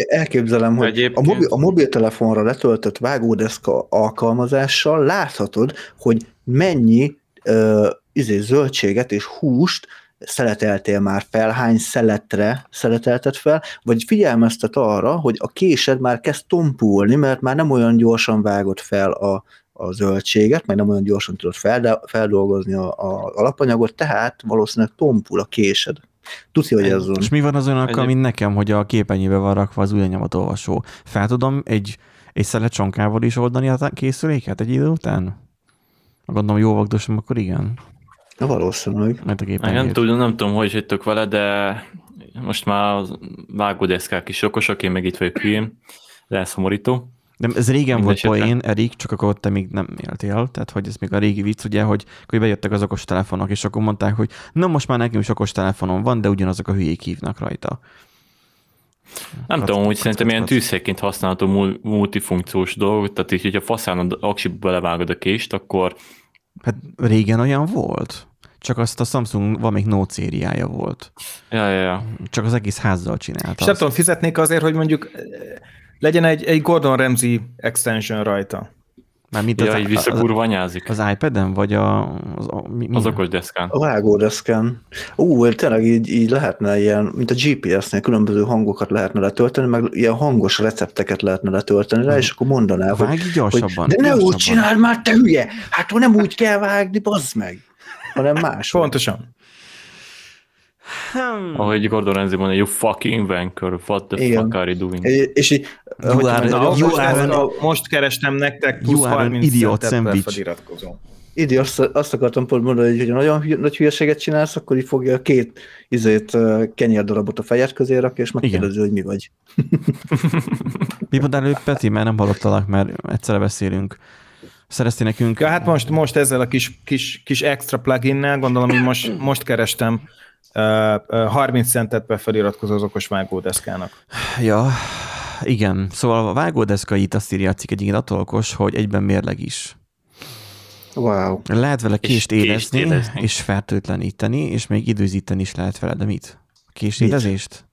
Elképzelem, hogy egyébként... a, mobil, a mobiltelefonra letöltött vágódeszka alkalmazással láthatod, hogy mennyi uh, izé, zöldséget és húst szeleteltél már fel, hány szeletre szeletelted fel, vagy figyelmeztet arra, hogy a késed már kezd tompulni, mert már nem olyan gyorsan vágod fel a, a zöldséget, meg nem olyan gyorsan tudod fel, feldolgozni a, a alapanyagot, tehát valószínűleg tompul a késed. Tudja, hogy ez És mi van az olyan, mint nekem, hogy a képernyőbe van rakva az új olvasó? Fel tudom egy, egy szelet csonkával is oldani a készüléket egy idő után? Gondolom jó vagdosom, akkor igen. Na, valószínűleg. Mert a nem, tudom, nem tudom, hogy jöttök vele, de most már vágódeszkák is okosak, én meg itt vagyok hülyém, de elszomorító. De ez régen volt poén, Erik, csak akkor te még nem éltél, tehát hogy ez még a régi vicc, ugye, hogy, hogy bejöttek az okos telefonok, és akkor mondták, hogy na most már nekem is okos telefonom van, de ugyanazok a hülyék hívnak rajta. Nem Kat, tudom, hogy szerintem ilyen tűzhelyként használható multifunkciós dolog, tehát így, hogyha faszán a aksiba belevágod a kést, akkor... Hát régen olyan volt. Csak azt a Samsung van még Note szériája volt. Ja, ja, ja. Csak az egész házzal csinálta. És nem tudom, fizetnék azért, hogy mondjuk legyen egy, egy Gordon Ramsay extension rajta. Már mit az, ja, így visszakurvanyázik. Az, az iPad-en, vagy a, az, a, mi, mi az okos deszkán. A vágódeszkán. Ú, tényleg így, így lehetne ilyen, mint a GPS-nél különböző hangokat lehetne letölteni, meg ilyen hangos recepteket lehetne letölteni rá, és akkor mondaná, hogy, gyorsabban, hogy de ne gyorsabban. úgy csináld már, te hülye! Hát nem úgy kell vágni, bazd meg! Hanem más. Pontosan. Hmm. Ahogy Gordon Ramsay mondja, you fucking wanker, what the Igen. fuck are you doing? És így, you are, you most, are a, most kerestem nektek plusz you 30 idiot sandwich. Idi, azt, azt akartam pont mondani, hogy ha nagyon nagy hülyeséget csinálsz, akkor így fogja a két izét kenyérdarabot a fejed közé rak, és megkérdezi, hogy mi vagy. mi mondtál előbb, Peti? Mert nem hallottalak, mert egyszerre beszélünk. Szerezti nekünk... Ja, hát most, most ezzel a kis, kis, kis extra pluginnel, gondolom, hogy most, most kerestem 30 centet befeliratkozó az okos vágódeszkának. Ja, igen. Szóval a vágódeszka itt azt írja a cikk egyébként attól okos, hogy egyben mérleg is. Wow. Lehet vele kést és élezni, kést élezni, és fertőtleníteni, és még időzíteni is lehet vele, de mit? Kést élezést?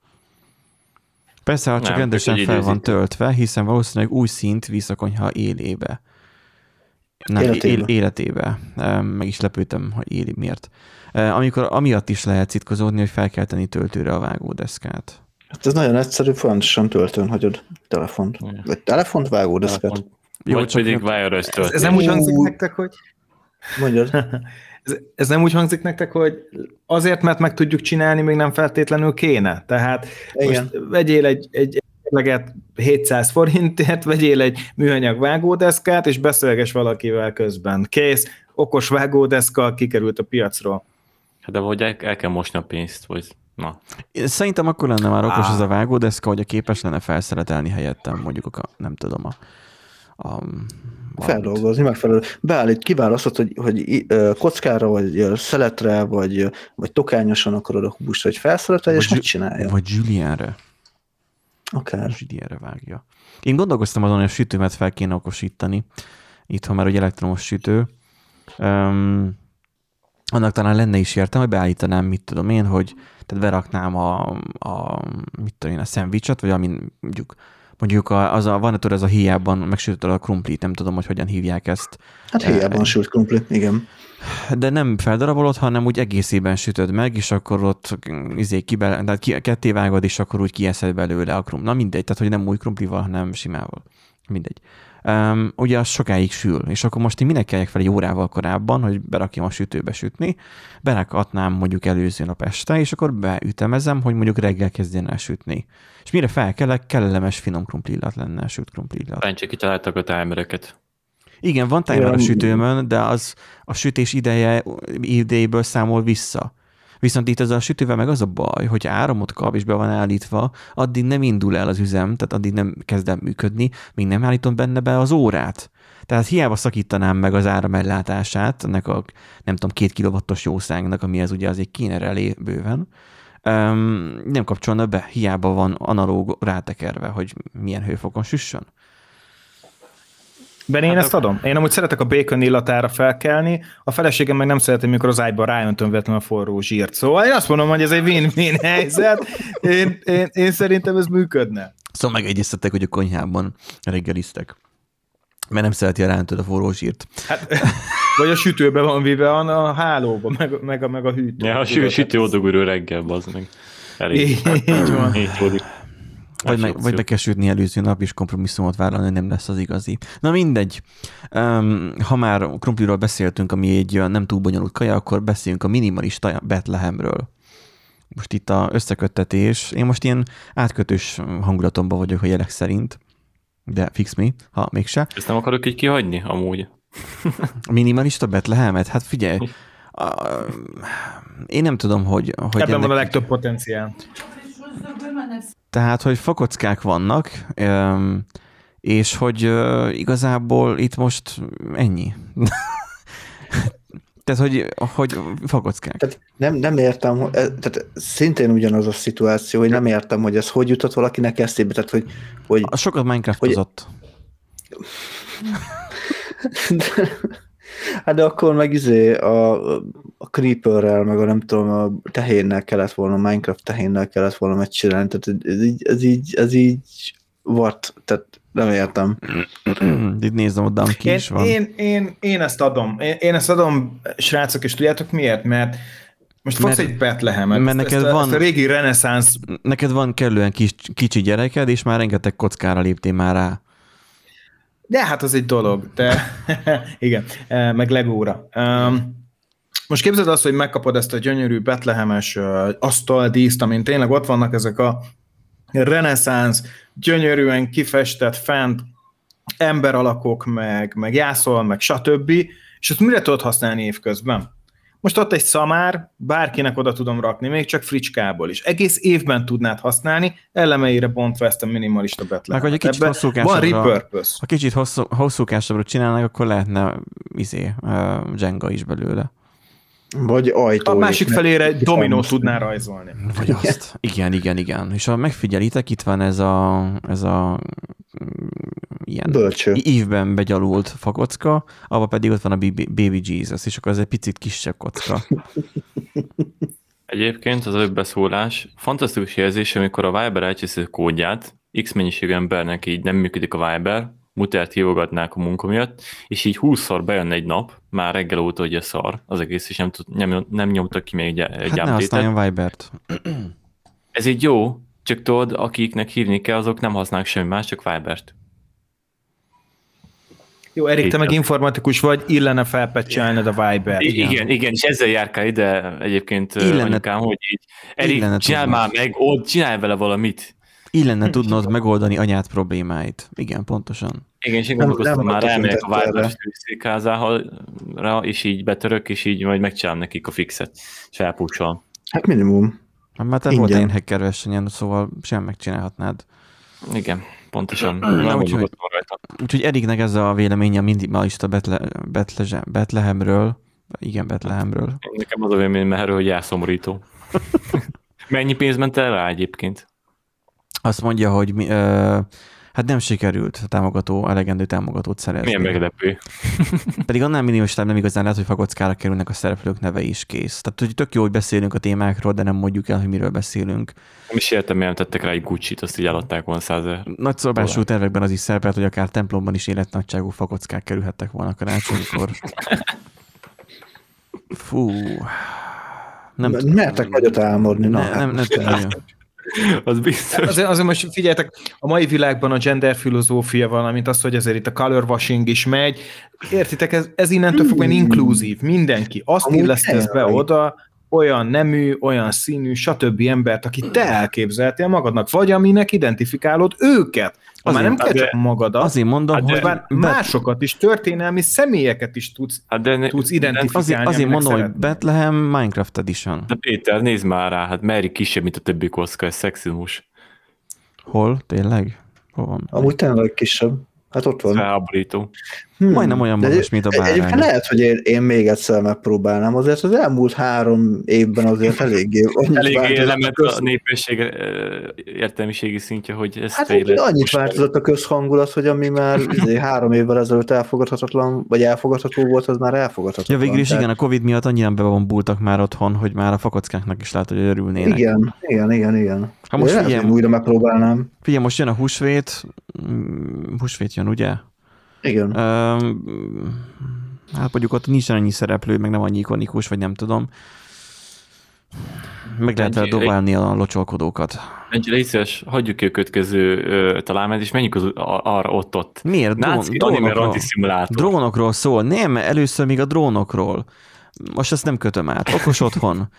Persze, ha csak Nem, rendesen fel van töltve, hiszen valószínűleg új szint visz a konyha élébe. Nem, életébe. életébe. Meg is lepődtem, hogy éli miért. Amikor amiatt is lehet citkozódni, hogy fel kell tenni töltőre a vágódeszkát. Hát ez nagyon egyszerű, folyamatosan töltőn hagyod telefont. Vagy telefont, vágódeszkát. Telefont. Jó, Vagy pedig wireless ez, ez nem úgy hangzik nektek, hogy... Mondjad. ez, ez nem úgy hangzik nektek, hogy azért, mert meg tudjuk csinálni, még nem feltétlenül kéne. Tehát Igen. most vegyél egy, egy leget 700 forintért, vegyél egy műanyag vágódeszkát, és beszélges valakivel közben. Kész, okos vágódeszka kikerült a piacról. Hát de vagy el, el kell mosni a pénzt, vagy na. Szerintem akkor lenne már okos az a vágódeszka, hogy a képes lenne felszeretelni helyettem mondjuk a, nem tudom, a, a Feldolgozni, megfelelő. Beállít, kiválasztod, hogy, hogy kockára, vagy szeletre, vagy, vagy tokányosan akarod a húst, hogy felszeretelj, és megcsinálja. Vagy Julienre. Akár. Julienre vágja. Én gondolkoztam azon, hogy a sütőmet fel kéne okosítani. Itthon már egy elektromos sütő. Um, annak talán lenne is értem, hogy beállítanám, mit tudom én, hogy tehát beraknám a, a mit tudom én, a szendvicset, vagy amin mondjuk mondjuk a, az a, van tudod, ez a hiában megsütött a krumplit, nem tudom, hogy hogyan hívják ezt. Hát hiában e, sült krumpli, igen. De nem feldarabolod, hanem úgy egészében sütöd meg, és akkor ott izé kibe, tehát ki, ketté vágod, és akkor úgy kieszed belőle a krumpli. Na mindegy, tehát hogy nem új krumplival, hanem simával. Mindegy. Um, ugye az sokáig sül, és akkor most én minek kelljek fel egy órával korábban, hogy berakjam a sütőbe sütni, berakatnám mondjuk előző nap este, és akkor beütemezem, hogy mondjuk reggel kezdjen el sütni. És mire felkelek, kellemes finom krumplillat lenne, süt krumplillat. Szerencsé kitaláltak a timereket. Igen, van timer a sütőmön, de az a sütés ideje idejéből számol vissza. Viszont itt az a sütővel meg az a baj, hogy áramot kap és be van állítva, addig nem indul el az üzem, tehát addig nem kezd el működni, még nem állítom benne be az órát. Tehát hiába szakítanám meg az áramellátását, ennek a nem tudom, két kilowattos jószágnak, ami az ugye azért kéne elé bőven, um, nem kapcsolna be, hiába van analóg rátekerve, hogy milyen hőfokon süssön. Ben én hát ezt adom. Én amúgy szeretek a bacon illatára felkelni, a feleségem meg nem szereti, mikor az ágyban rájöntöm véletlenül a forró zsírt. Szóval én azt mondom, hogy ez egy win-win helyzet. Én, én, én szerintem ez működne. Szóval megegyeztetek, hogy a konyhában reggeliztek. Mert nem szereti a rántőd a forró zsírt. Hát, vagy a sütőbe van vive a, a hálóba, meg, meg, a, meg a hűtő. Ja, a sütő, sütő odogurő reggel, az meg. Elég. Így van. Így vagy, meg, vagy be kell sütni előző nap, és kompromisszumot vállalni, nem lesz az igazi. Na mindegy. Um, ha már krumpliról beszéltünk, ami egy nem túl bonyolult kaja, akkor beszéljünk a minimalista Betlehemről. Most itt a összeköttetés. Én most ilyen átkötős hangulatomban vagyok a jelek szerint, de fix mi, ha mégse. Ezt nem akarok így kihagyni, amúgy. A minimalista Betlehemet? Hát figyelj, a, én nem tudom, hogy... hogy Ebben ennek... van a legtöbb potenciál. Tehát, hogy fakockák vannak, és hogy igazából itt most ennyi. Tehát, hogy, hogy fakockák. Tehát nem, nem értem, tehát szintén ugyanaz a szituáció, hogy nem értem, hogy ez hogy jutott valakinek eszébe, tehát hogy... hogy a sokat Minecraftozott. Hogy... De, hát de akkor meg izé a, a Creeperrel, meg a nem tudom, a tehénnel kellett volna, Minecraft tehénnel kellett volna megcsinálni, tehát ez így, ez így, ez így what, tehát nem értem. Itt nézem, oda ki én, is van. Én, én, én ezt adom. Én, én ezt adom, srácok, és tudjátok miért? Mert most fogsz mert, egy Betlehemet, mert neked ezt, a, van, ezt a régi reneszánsz... Neked van kellően kis, kicsi gyereked, és már rengeteg kockára léptél már rá. De hát az egy dolog, de igen, e, meg legóra. Um, most képzeld azt, hogy megkapod ezt a gyönyörű betlehemes uh, asztaldíszt, amin tényleg ott vannak ezek a reneszánsz, gyönyörűen kifestett fent emberalakok, meg, meg jászol, meg stb. És ezt mire tudod használni évközben? Most ott egy szamár, bárkinek oda tudom rakni, még csak fricskából is. Egész évben tudnád használni, elemeire bontva ezt a minimalista betlehemet. Meg, hogy egy kicsit hosszúkásabbra, ha kicsit hosszú, hosszúkásabbra csinálnak, akkor lehetne izé, uh, Jenga is belőle. Vagy ajtó. A másik felére egy dominó tudná rajzolni. Vagy azt. Igen, igen, igen. És ha megfigyelitek, itt van ez a, ez a ilyen Bölcső. ívben begyalult fakocka, abban pedig ott van a Baby Jesus, és akkor ez egy picit kisebb kocka. Egyébként az előbb beszólás fantasztikus érzés, amikor a Viber elcseszi a kódját, X mennyiségű embernek így nem működik a Viber, mutert hívogatnák a munka miatt, és így 20-szor bejön egy nap, már reggel óta, hogy a szar az egész, és nem, tud, nem, nem nyomtak ki még egy, egy hát ne használjon Vibert. Ez így jó, csak tudod, akiknek hívni kell, azok nem használnak semmi más, csak Vibert. Jó, Erik, te meg informatikus vagy, illene felpecselned a Viber. Igen, igen, igen és ezzel járkál ide egyébként illene, anyukám, hogy így, Erik, csinálj már meg, ott csinálj vele valamit. Illene tudnod megoldani anyát problémáit. Igen, pontosan. Igen, és én gondolkoztam, már elmegyek a Viber székházára, és így betörök, és így majd megcsinálom nekik a fixet, és elpúcsol. Hát minimum. Hát mert te volt én hacker versenyen, szóval sem megcsinálhatnád. Igen, pontosan. Na, úgyhogy, úgyhogy Eriknek ez a véleménye minimalista Betle, Betle, Betlehemről. Igen, Betlehemről. Nekem az a véleményem erről, hogy elszomorító. Mennyi pénz ment el rá egyébként? Azt mondja, hogy mi, ö, Hát nem sikerült a támogató, elegendő támogatót szerezni. Milyen meglepő. Pedig annál minimalistább nem igazán lehet, hogy fakockára kerülnek a szereplők neve is kész. Tehát hogy tök jó, hogy beszélünk a témákról, de nem mondjuk el, hogy miről beszélünk. Nem is értem, miért tettek rá egy Gucci-t, azt így eladták volna százer. Nagy szobású tervekben az is szerepelt, hogy akár templomban is életnagyságú fakockák kerülhettek volna karácsonykor. Fú. Nem Mertek nagyot álmodni. Na, nem, nem, nem, nem, az biztos. Azért, azért most figyeljetek, a mai világban a gender filozófia, valamint az, hogy azért itt a color washing is megy, értitek, ez, ez innentől fogva inkluzív, mindenki. Azt illesztesz be oda, olyan nemű, olyan színű, stb. embert, akit te elképzeltél magadnak, vagy aminek identifikálod őket. Ha már nem kell csak magadat, azért mondom, hát hogy már másokat is, történelmi személyeket is tudsz, hát de tudsz identifikálni. Azért, azért mondom, szeretnél. hogy Bethlehem Minecraft Edition. De Péter, nézd már rá, hát Mary kisebb, mint a többi koszka, ez szexizmus. Hol? Tényleg? Hol van? Amúgy tényleg kisebb. Hát ott van. Felháborító. Hmm. Majdnem olyan magas, mint a bárány. Egyébként lehet, hogy én, én még egyszer megpróbálnám. Azért az elmúlt három évben azért eléggé... Eléggé lement a népesség értelmiségi szintje, hogy ez hát fejlett. annyit változott a közhangulat, hogy ami már izé három évvel ezelőtt elfogadhatatlan, vagy elfogadható volt, az már elfogadhatatlan. Ja, végül is tehát... igen, a Covid miatt annyian bebombultak már otthon, hogy már a fakockáknak is látod, hogy örülnének. Igen, igen, igen, igen. Ha most figyelj, újra megpróbálnám. Figyelj, most jön a húsvét, mm, húsvét jön, ugye? Igen. Um, hát mondjuk ott nincs annyi szereplő, meg nem annyi ikonikus, vagy nem tudom. Meg lehet vele dobálni a locsolkodókat. Ennyire hiszes, hagyjuk ki a következő találmányt, és menjünk az, arra ott-ott. Miért? Drón, drónokról, drónokról szól. Nem, először még a drónokról. Most ezt nem kötöm át. Okos otthon.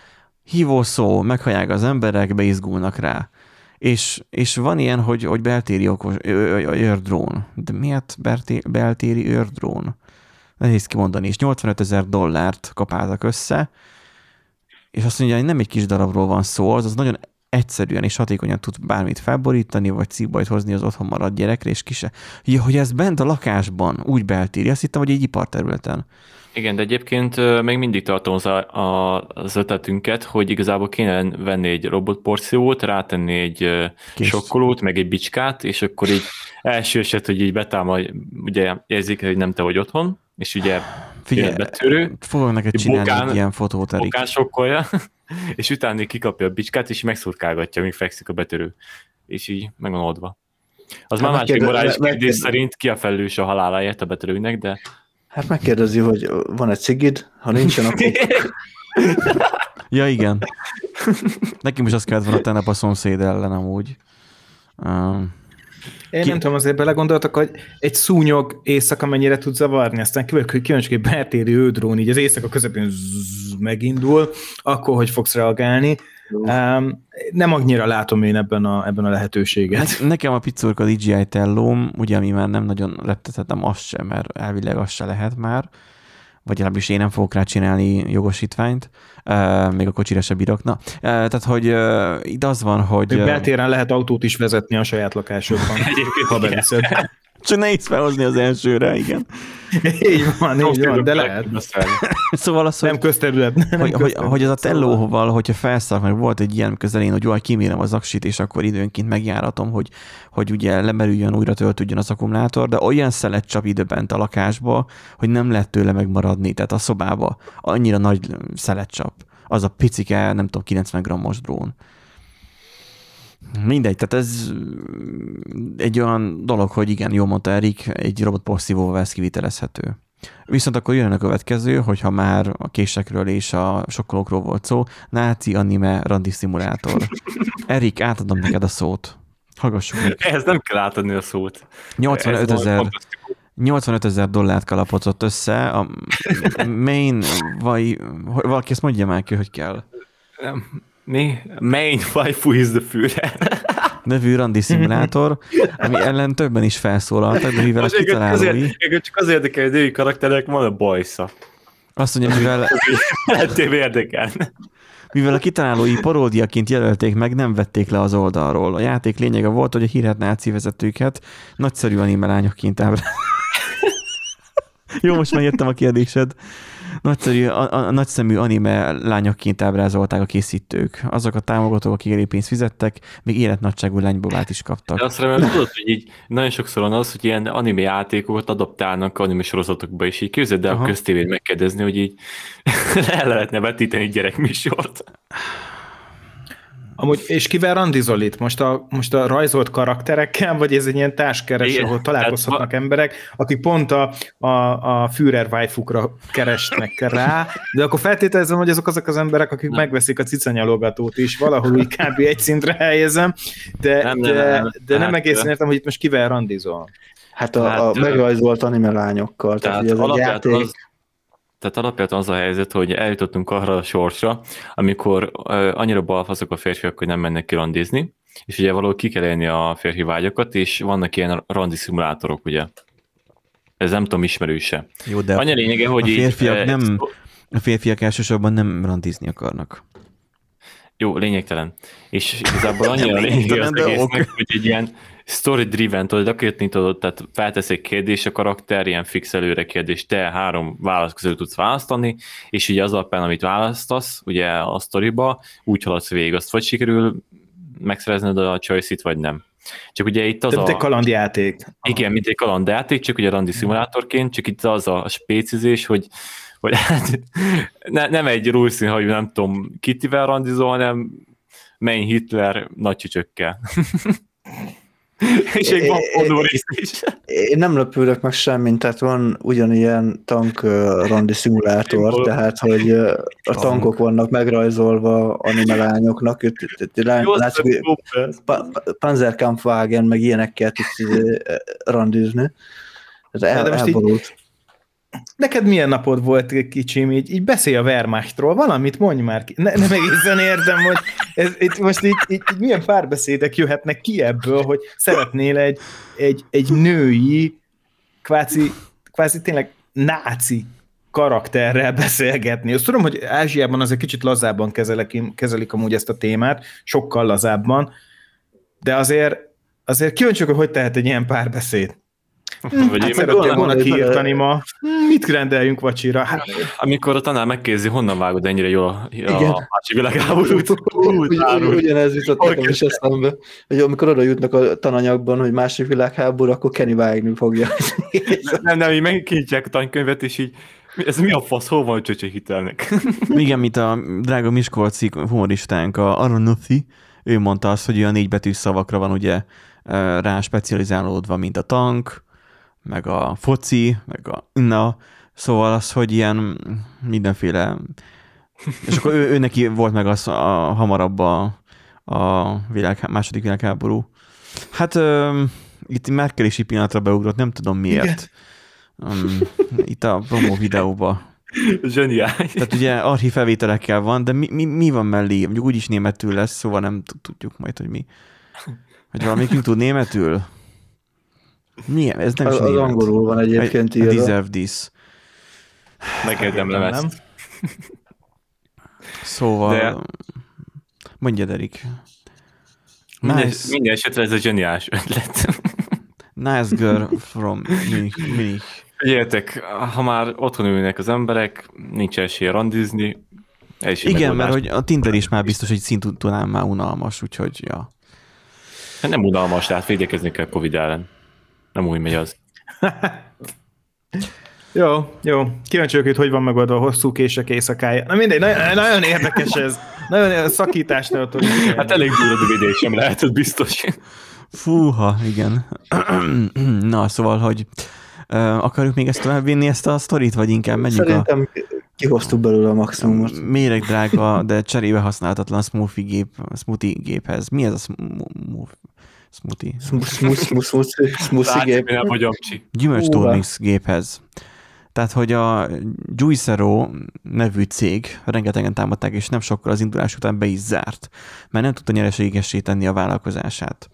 Hívó szó, meghallják az emberek, beizgulnak rá. És, és van ilyen, hogy, hogy beltéri okos, őrdrón. De miért beltéri őrdrón? Nehéz kimondani. És 85 ezer dollárt kapáltak össze, és azt mondja, hogy nem egy kis darabról van szó, az, az nagyon egyszerűen és hatékonyan tud bármit felborítani, vagy cibbajt hozni az otthon maradt gyerekre, és kise. Ja, hogy ez bent a lakásban úgy beltéri, azt hittem, hogy egy iparterületen. Igen, de egyébként még mindig tartom az, az ötletünket, hogy igazából kéne venni egy robotporciót, rátenni egy Kész. sokkolót, meg egy bicskát, és akkor így első eset, hogy így betámad, ugye érzik, hogy nem te vagy otthon, és ugye Figyelj, betörő, fogok neked csinálni bokán, egy ilyen fotót, Erik. Bokán sokkolja, és utána kikapja a bicskát, és megszurkálgatja, míg fekszik a betörő. És így meg van oldva. Az hát már másik morális kérdés szerint ki a felelős a haláláért a betörőnek, de Hát megkérdezi, hogy van egy cigid, ha nincsen, akkor... ja, igen. Neki most azt kellett volna tennep a szomszéd ellen amúgy. Um, én Ki... nem tudom, azért belegondoltak, hogy egy szúnyog éjszaka mennyire tud zavarni, aztán kívül, hogy kíváncsi, egy beltéri ődrón, így az éjszaka közepén zzz, megindul, akkor hogy fogsz reagálni. Um, nem annyira látom én ebben a, ebben a lehetőséget. Hát nekem a pizzurka DJI tellóm, ugye ami már nem nagyon reptetettem azt sem, mert elvileg azt se lehet már, vagy legalábbis én nem fogok rá csinálni jogosítványt, uh, még a kocsira se bírok. Na, uh, tehát, hogy uh, itt az van, hogy... Uh, beltéren lehet autót is vezetni a saját lakásokban, ha beviszed. Csak nehéz felhozni az elsőre, igen. így van, így van, de lehet. szóval az, hogy, nem közterület. Nem hogy, közterület. hogy, hogy az a tellóval, hogyha felszak, meg volt egy ilyen közelén, hogy jól kimérem az aksit, és akkor időnként megjáratom, hogy, hogy ugye lemerüljön, újra töltődjön az akkumulátor, de olyan szelet csap időben a lakásba, hogy nem lehet tőle megmaradni, tehát a szobába annyira nagy szelet csap. Az a picike, nem tudom, 90 grammos drón. Mindegy, tehát ez egy olyan dolog, hogy igen, jó mondta Erik, egy robot porszívóval ez kivitelezhető. Viszont akkor jön a következő, hogyha már a késekről és a sokkolókról volt szó, náci anime randi szimulátor. Erik, átadom neked a szót. Hallgassuk meg. Ehhez nem kell átadni a szót. 85 ezer 85 ezer dollárt kalapozott össze, a main, vagy valaki ezt mondja már ki, hogy kell. Mi? Main waifu is the Führer. nevű randi szimulátor, ami ellen többen is felszólaltak, de mivel a kitalálói... Azért, csak az érdekel, hogy női karakterek van a bajsza. Azt mondja, mivel... Lettél érdekel. Mivel a kitalálói paródiaként jelölték meg, nem vették le az oldalról. A játék lényege volt, hogy a hírhet náci vezetőket nagyszerű anime lányokként ábrázolták. Jó, most már értem a kérdésed. Nagyszerű, a, a, nagyszemű anime lányokként ábrázolták a készítők. Azok a támogatók, akik elég pénzt fizettek, még életnagyságú lánybobát is kaptak. De azt remélem, tudod, hogy így nagyon sokszor van az, hogy ilyen anime játékokat adaptálnak anime sorozatokba, és így képzeld el a köztévét megkérdezni, hogy így le lehetne vetíteni gyerekműsort. Amúgy, és kivel randizol itt? Most a, most a rajzolt karakterekkel, vagy ez egy ilyen társkereső, ahol találkozhatnak hát, emberek, akik pont a, a, a Führer waifu keresnek rá, de akkor feltételezem, hogy azok azok az emberek, akik nem. megveszik a cicanyalogatót is, valahol úgy kb. egy szintre helyezem, de nem, de, nem, nem, de nem hát, egészen értem, hogy itt most kivel randizol. Hát a, a hát, megrajzolt anime lányokkal, tehát, tehát ez a játék... Az tehát alapvetően az a helyzet, hogy eljutottunk arra a sorsra, amikor annyira balfaszok a férfiak, hogy nem mennek ki randizni, és ugye valahol ki kell élni a férfi vágyakat, és vannak ilyen randi szimulátorok, ugye. Ez nem tudom, ismerőse. Jó, de Annyi lényege, hogy a férfiak, így, nem, a férfiak elsősorban nem randizni akarnak. Jó, lényegtelen. És igazából annyira lényege az egésznek, hogy egy ilyen story-driven, tudod, akit tudod, tehát feltesz egy kérdés a karakter, ilyen fix előre kérdés, te három válasz közül tudsz választani, és ugye az alapján, amit választasz, ugye a sztoriba, úgy haladsz végig, azt vagy sikerül megszerezned a choice vagy nem. Csak ugye itt az Te, a... Egy kalandjáték. Igen, mint egy kalandjáték, csak ugye randi szimulátorként, csak itt az a spécizés, hogy hogy hát ne, nem egy rúszín, hogy nem tudom, kitivel randizol, hanem menj Hitler nagy csücsökkel. És egy van rész is. Én nem lepődök meg semmit, tehát van ugyanilyen tank randi szimulátor, tehát hogy a tankok vannak megrajzolva anime lányoknak, látszik, Panzerkampfwagen, meg ilyenekkel tudsz randizni. Ez el, elborult. Neked milyen napod volt, kicsim, így, így beszélj a Wehrmachtról, valamit mondj már ki. Ne, nem egészen értem, hogy ez, itt most így, így, így milyen párbeszédek jöhetnek ki ebből, hogy szeretnél egy, egy, egy női, kvázi, kvázi tényleg náci karakterrel beszélgetni. Azt tudom, hogy Ázsiában azért kicsit lazábban kezelik, kezelik amúgy ezt a témát, sokkal lazábban, de azért, azért kíváncsiak, hogy hogy tehet egy ilyen párbeszéd. Vagy hát szerettél volna kiírtani ma. Mit rendeljünk vacsira? Hát, amikor a tanár megkérdezi, honnan vágod ennyire jól a, a másik világháborút. Ugyanez jutott nekem is eszembe, hogy amikor oda jutnak a tananyagban, hogy másik világháború, akkor Kenny vágni fogja. nem, nem, így megkinyitják a tankönyvet, és így ez mi a fasz, hol van a csöcse hitelnek? Igen, mint a drága Miskolci humoristánk, a Aronothi, ő mondta azt, hogy olyan négybetűs szavakra van ugye rá specializálódva, mint a tank, meg a foci, meg a na, szóval az, hogy ilyen mindenféle, és akkor ő, ő neki volt meg az a, hamarabb a, a világ, második világháború. Hát ö, itt Merkelési pillanatra beugrott, nem tudom miért. Um, itt a promo videóba. Zseniális. Tehát ugye archív felvételekkel van, de mi, mi, mi van mellé? Mondjuk úgyis németül lesz, szóval nem tudjuk majd, hogy mi. Hogy valamikünk tud németül? Milyen? Ez nem az, is az angolul van egyébként írva. Deserve this. Megérdemlem ezt. Nem? Szóval, De... mondja, Derik. Minden, nice. minden esetre ez a zseniás ötlet. nice girl from Munich. Munich. Figyeljetek, ha már otthon ülnek az emberek, nincs esélye randizni. Igen, mert hogy a Tinder is már biztos, hogy szintútonán már unalmas, úgyhogy ja. Hát nem unalmas, tehát védekezni kell Covid ellen. Nem úgy megy az. jó, jó. Kíváncsi vagyok, hogy hogy van megoldva a hosszú kések éjszakája. Na mindegy, nagyon, nagyon érdekes ez. Nagyon szakítás Hát elég durva sem lehet, ez biztos. Fúha, igen. Na, szóval, hogy akarjuk még ezt tovább vinni, ezt a sztorit, vagy inkább menjünk Szerintem a... kihoztuk belőle a maximumot. Méreg drága, de cserébe használhatatlan smoothie, gép, smoothie géphez. Mi ez a smoothie? Smoothie gép. Gyümölcs géphez. Tehát, hogy a Juicero nevű cég rengetegen támadták, és nem sokkal az indulás után be is zárt, mert nem tudta nyereségessé tenni a vállalkozását.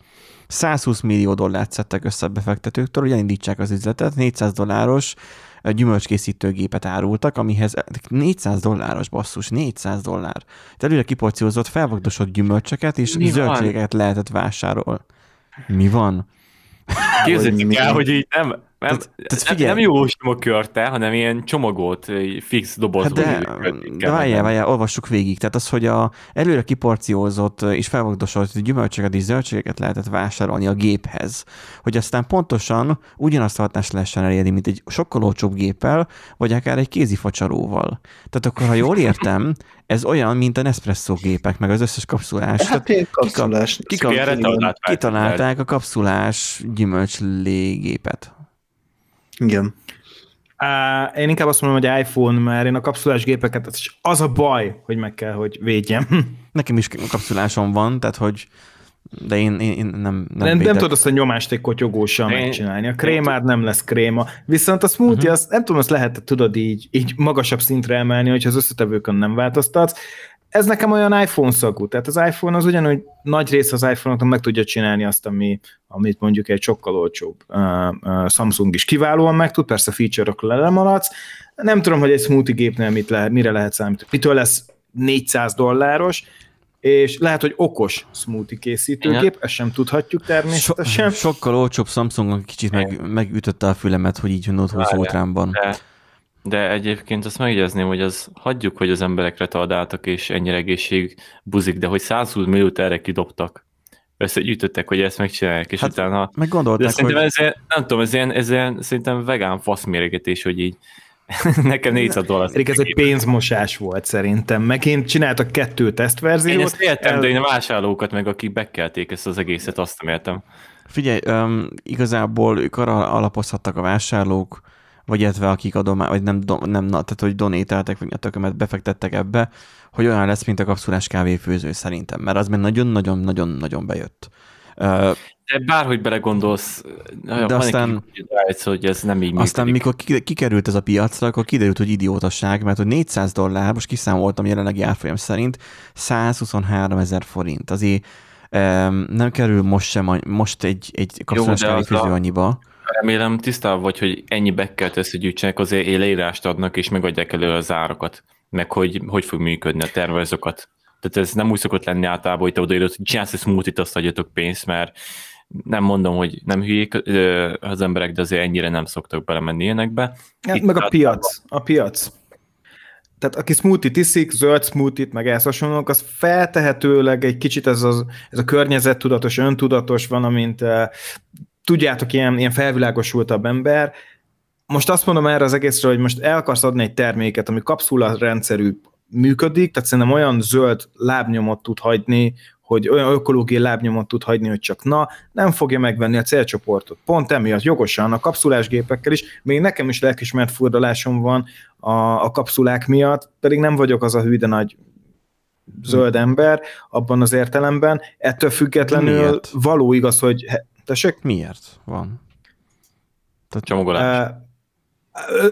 120 millió dollárt szedtek össze a befektetőktől, hogy elindítsák az üzletet, 400 dolláros gyümölcskészítőgépet árultak, amihez 400 dolláros basszus, 400 dollár. Tehát előre kiporciózott, felvagdosott gyümölcsöket és Mi zöldségeket van? lehetett vásárolni. Mi van? Képzeljük el, hogy így nem, nem, tehát, tehát figyelj. nem jó körte, hanem ilyen csomagot, fix dobozba. Hát de, de várjál, várjál, olvassuk végig. Tehát az, hogy a előre kiporciózott és felvagdosolt gyümölcsöket és zöldségeket lehetett vásárolni a géphez, hogy aztán pontosan ugyanazt a hatást lehessen elérni, mint egy sokkal olcsóbb géppel, vagy akár egy kézifacsaróval. Tehát akkor, ha jól értem, ez olyan, mint a Nespresso gépek, meg az összes kapszulás. Hát kapszulás. Kitalálták a kapszulás gyümölcslégépet. Igen. Uh, én inkább azt mondom, hogy iPhone, mert én a kapszulás gépeket, az, az a baj, hogy meg kell, hogy védjem. Nekem is kapszulásom van, tehát hogy de én, én, én nem, nem, nem, nem tudod azt a nyomást egy kotyogóssal én, megcsinálni. A krémád nem lesz kréma. Viszont a smoothie, uh-huh. azt nem tudom, azt lehet, tudod így, így magasabb szintre emelni, hogyha az összetevőkön nem változtatsz ez nekem olyan iPhone szagú, tehát az iPhone az ugyanúgy nagy rész az iPhone-oknak meg tudja csinálni azt, ami, amit mondjuk egy sokkal olcsóbb uh, uh, Samsung is kiválóan meg tud, persze feature-okra lemaradsz. Nem tudom, hogy egy smoothie gépnél mit lehet, mire lehet számítani. Mitől lesz 400 dolláros, és lehet, hogy okos smoothie készítőgép, ezt sem tudhatjuk természetesen. So, sokkal olcsóbb Samsung kicsit meg, megütötte a fülemet, hogy így Note 20 Ultránban. De de egyébként azt megjegyezném, hogy az hagyjuk, hogy az emberek retardáltak, és ennyire egészség buzik, de hogy 120 milliót erre kidobtak. Összegyűjtöttek, hogy ezt megcsinálják, és hát, utána... Meg gondolták, hogy... Ez ilyen, nem tudom, ez ilyen, ez ilyen szerintem vegán faszméregetés, hogy így Nekem 400 dollár. Pedig ez egy pénzmosás volt szerintem. Meg én csináltak kettő tesztverziót. Én ezt értem, el... de én a vásárlókat, meg akik bekelték ezt az egészet, azt nem értem. Figyelj, um, igazából ők arra alapozhattak a vásárlók, vagy illetve akik adomá, vagy nem, nem tehát hogy donételtek, vagy a tökömet befektettek ebbe, hogy olyan lesz, mint a kapszulás kávéfőző szerintem, mert az már nagyon-nagyon-nagyon-nagyon bejött. De bárhogy belegondolsz, de aztán, rájött, hogy ez nem így Aztán működik. mikor kikerült ez a piacra, akkor kiderült, hogy idiótasság, mert hogy 400 dollár, most kiszámoltam jelenlegi árfolyam szerint, 123 ezer forint. Azért nem kerül most sem, most egy, egy kapszulás kávéfőző annyiba. Remélem tisztában vagy, hogy ennyi bekket összegyűjtsenek, azért leírást adnak, és megadják elő az árakat, meg hogy hogy fog működni a tervezokat. Tehát ez nem úgy szokott lenni általában, hogy te odaírod, hogy csinálsz egy smoothie azt adjatok pénzt, mert nem mondom, hogy nem hülyék az emberek, de azért ennyire nem szoktak belemenni ilyenekbe. Hát meg a piac, a piac. Tehát aki smoothie iszik, zöld smoothie-t, meg ehhez hasonlók, az feltehetőleg egy kicsit ez, az, ez a környezettudatos, öntudatos van, amint tudjátok, ilyen, ilyen felvilágosultabb ember. Most azt mondom erre az egészre, hogy most el akarsz adni egy terméket, ami kapszula rendszerű működik, tehát szerintem olyan zöld lábnyomot tud hagyni, hogy olyan ökológiai lábnyomot tud hagyni, hogy csak na, nem fogja megvenni a célcsoportot. Pont emiatt jogosan a kapszulás gépekkel is, még nekem is lelkismert furdalásom van a, a kapszulák miatt, pedig nem vagyok az a hű, de nagy zöld ember abban az értelemben. Ettől függetlenül való igaz, hogy Tessék? Miért van? Tehát csomagolás.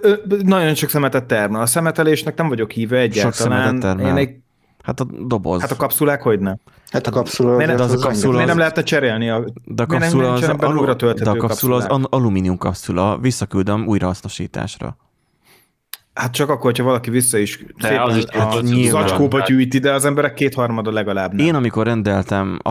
Uh, nagyon sok szemetet termel. A szemetelésnek nem vagyok híve egyáltalán. Sok szemetet termel. Én egy... Hát a doboz. Hát a kapszulák hogy nem? Hát a kapszula... Miért, az, az, a kapszula miért nem lehetne cserélni? A, de a kapszula az, alu, de a kapszula az alumínium kapszula, visszaküldöm újrahasznosításra. Hát csak akkor, hogyha valaki vissza is de az is a, zacskóba gyűjti, de az emberek kétharmada legalább nem. Én amikor rendeltem a,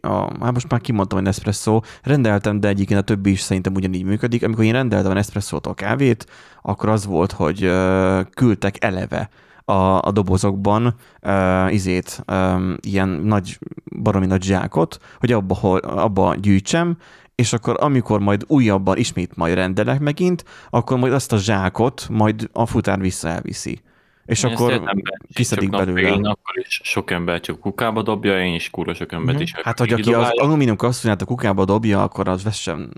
a hát most már kimondtam, hogy Nespresso, rendeltem, de egyébként a többi is szerintem ugyanígy működik. Amikor én rendeltem a Nespresso-tól kávét, akkor az volt, hogy uh, küldtek eleve a, a dobozokban uh, izét, um, ilyen nagy, baromi nagy zsákot, hogy abba, abba gyűjtsem, és akkor amikor majd újabban ismét majd rendelek megint, akkor majd azt a zsákot majd a futár vissza elviszi. és én akkor kiszedik belőle. Én akkor is sok ember csak kukába dobja, én is kurva sok embert mm-hmm. is. Hát, hogy aki az alumínium kasszonyát a kukába dobja, akkor az vessen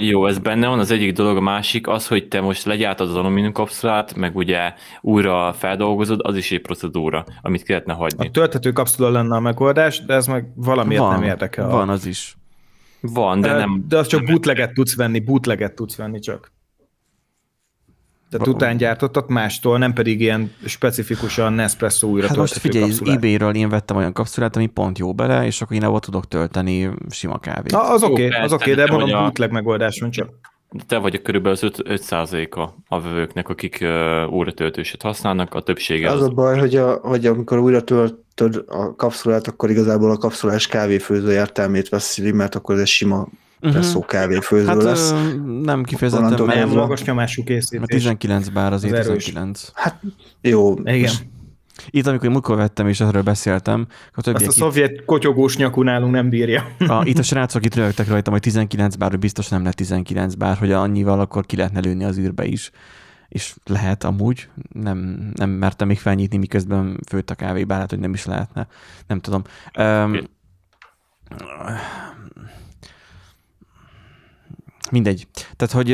jó, ez benne van. Az egyik dolog, a másik az, hogy te most legyártad az alumínium kapszulát, meg ugye újra feldolgozod, az is egy procedúra, amit kellene hagyni. A tölthető kapszula lenne a megoldás, de ez meg valamiért van, nem érdekel. Van az is. Van, de, de nem... De az csak bootleget tudsz venni, bootleget tudsz venni csak. Tehát után gyártottak mástól, nem pedig ilyen specifikusan Nespresso újra hát most figyelj, kapszulát. eBay-ről én vettem olyan kapszulát, ami pont jó bele, és akkor én abban tudok tölteni sima kávét. Na, az oké, okay, az oké, okay, de mondom, a... bootleg megoldáson csak. Te vagy a körülbelül az 5%-a a vevőknek, akik uh, használnak, a többsége az... Az a baj, hogy, a, hogy amikor újra töltöd a kapszulát, akkor igazából a kapszulás kávéfőző értelmét veszi, mert akkor ez egy sima presszó mhm. kávéfőző hát, lesz. Nem kifejezetten, mert magas nyomású készítés. Mert 19 bár azért az 19. Hát jó. Igen. Itt, amikor múltkor vettem és erről beszéltem, a többiek Azt a szovjet itt... kotyogós nyakú nálunk nem bírja. A, itt a srácok itt rögtek rajtam, hogy 19 bár, hogy biztos nem lett 19 bár, hogy annyival akkor ki lehetne lőni az űrbe is. És lehet amúgy, nem, nem mertem még felnyitni, miközben főtt a kávé, bár hát, hogy nem is lehetne. Nem tudom. Um, Mindegy. Tehát, hogy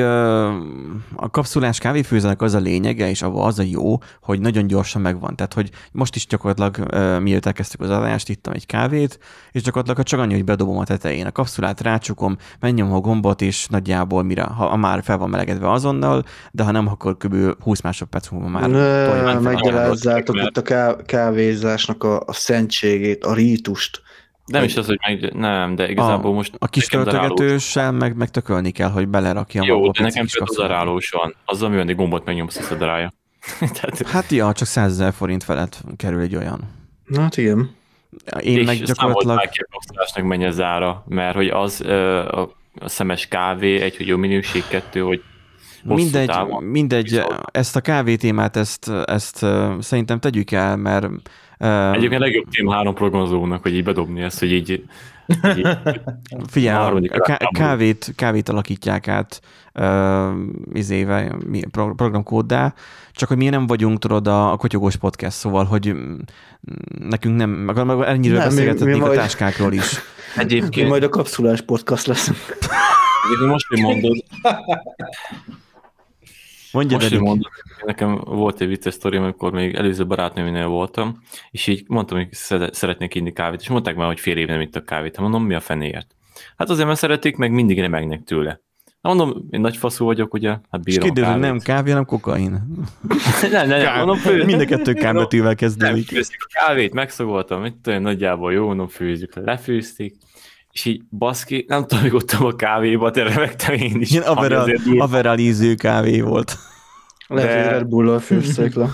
a kapszulás kávéfőzőnek az a lényege, és az a jó, hogy nagyon gyorsan megvan. Tehát, hogy most is gyakorlatilag, mielőtt elkezdtük az adást, ittam egy kávét, és gyakorlatilag csak annyi, hogy bedobom a tetején a kapszulát, rácsukom, menjem a gombot, és nagyjából mire, ha már fel van melegedve azonnal, de ha nem, akkor kb. 20 másodperc múlva már Meggyalázzátok itt a kávézásnak a, a szentségét, a rítust nem is az, hogy meg, nem, de igazából a, most... A kis töltögetőssel meg, meg tökölni kell, hogy belerakja Jó, de nekem például darálós van. Azzal egy gombot megnyomsz, összedarálja. Tehát... Hát ja, csak 100 ezer forint felett kerül egy olyan. Na, hát igen. Én és meg gyakorlatilag... És menj az ára, mert hogy az a, a szemes kávé, egy, hogy jó minőség, kettő, hogy mindegy, távon. mindegy, ezt a kávétémát, ezt, ezt szerintem tegyük el, mert Egyébként legjobb tém három programozónak, hogy így bedobni ezt, hogy így, így Figyelj, a ká- kávét, kávét alakítják át uh, izéve, programkóddá, csak hogy mi nem vagyunk, tudod, a, a kotyogós podcast, szóval, hogy nekünk nem, meg, meg ennyire beszélgethetnénk a majd... táskákról is. Egyébként... Mi majd a kapszulás podcast lesz. most, hogy mondod, Mondja Most mondom, nekem volt egy vicces sztori, amikor még előző barátnőmnél voltam, és így mondtam, hogy szeretnék inni kávét, és mondták már, hogy fél év nem itt a kávét. Mondom, mi a fenéért? Hát azért, mert szeretik, meg mindig remegnek tőle. Mondom, én nagy faszú vagyok, ugye, hát bírom És kiderül, nem kávé, hanem kokain. nem, nem, nem, mondom, fő... Mind a kettő kámbetűvel kezdődik. Nem, a kávét, megszagoltam, mit tudom, nagyjából jó, mondom, főzzük, lefőzték, és így baszki, nem tudom, hogy ott a kávéba, de remektem én is. Ilyen averál, ízű kávé volt. Lehet, hogy Red Bull-al le.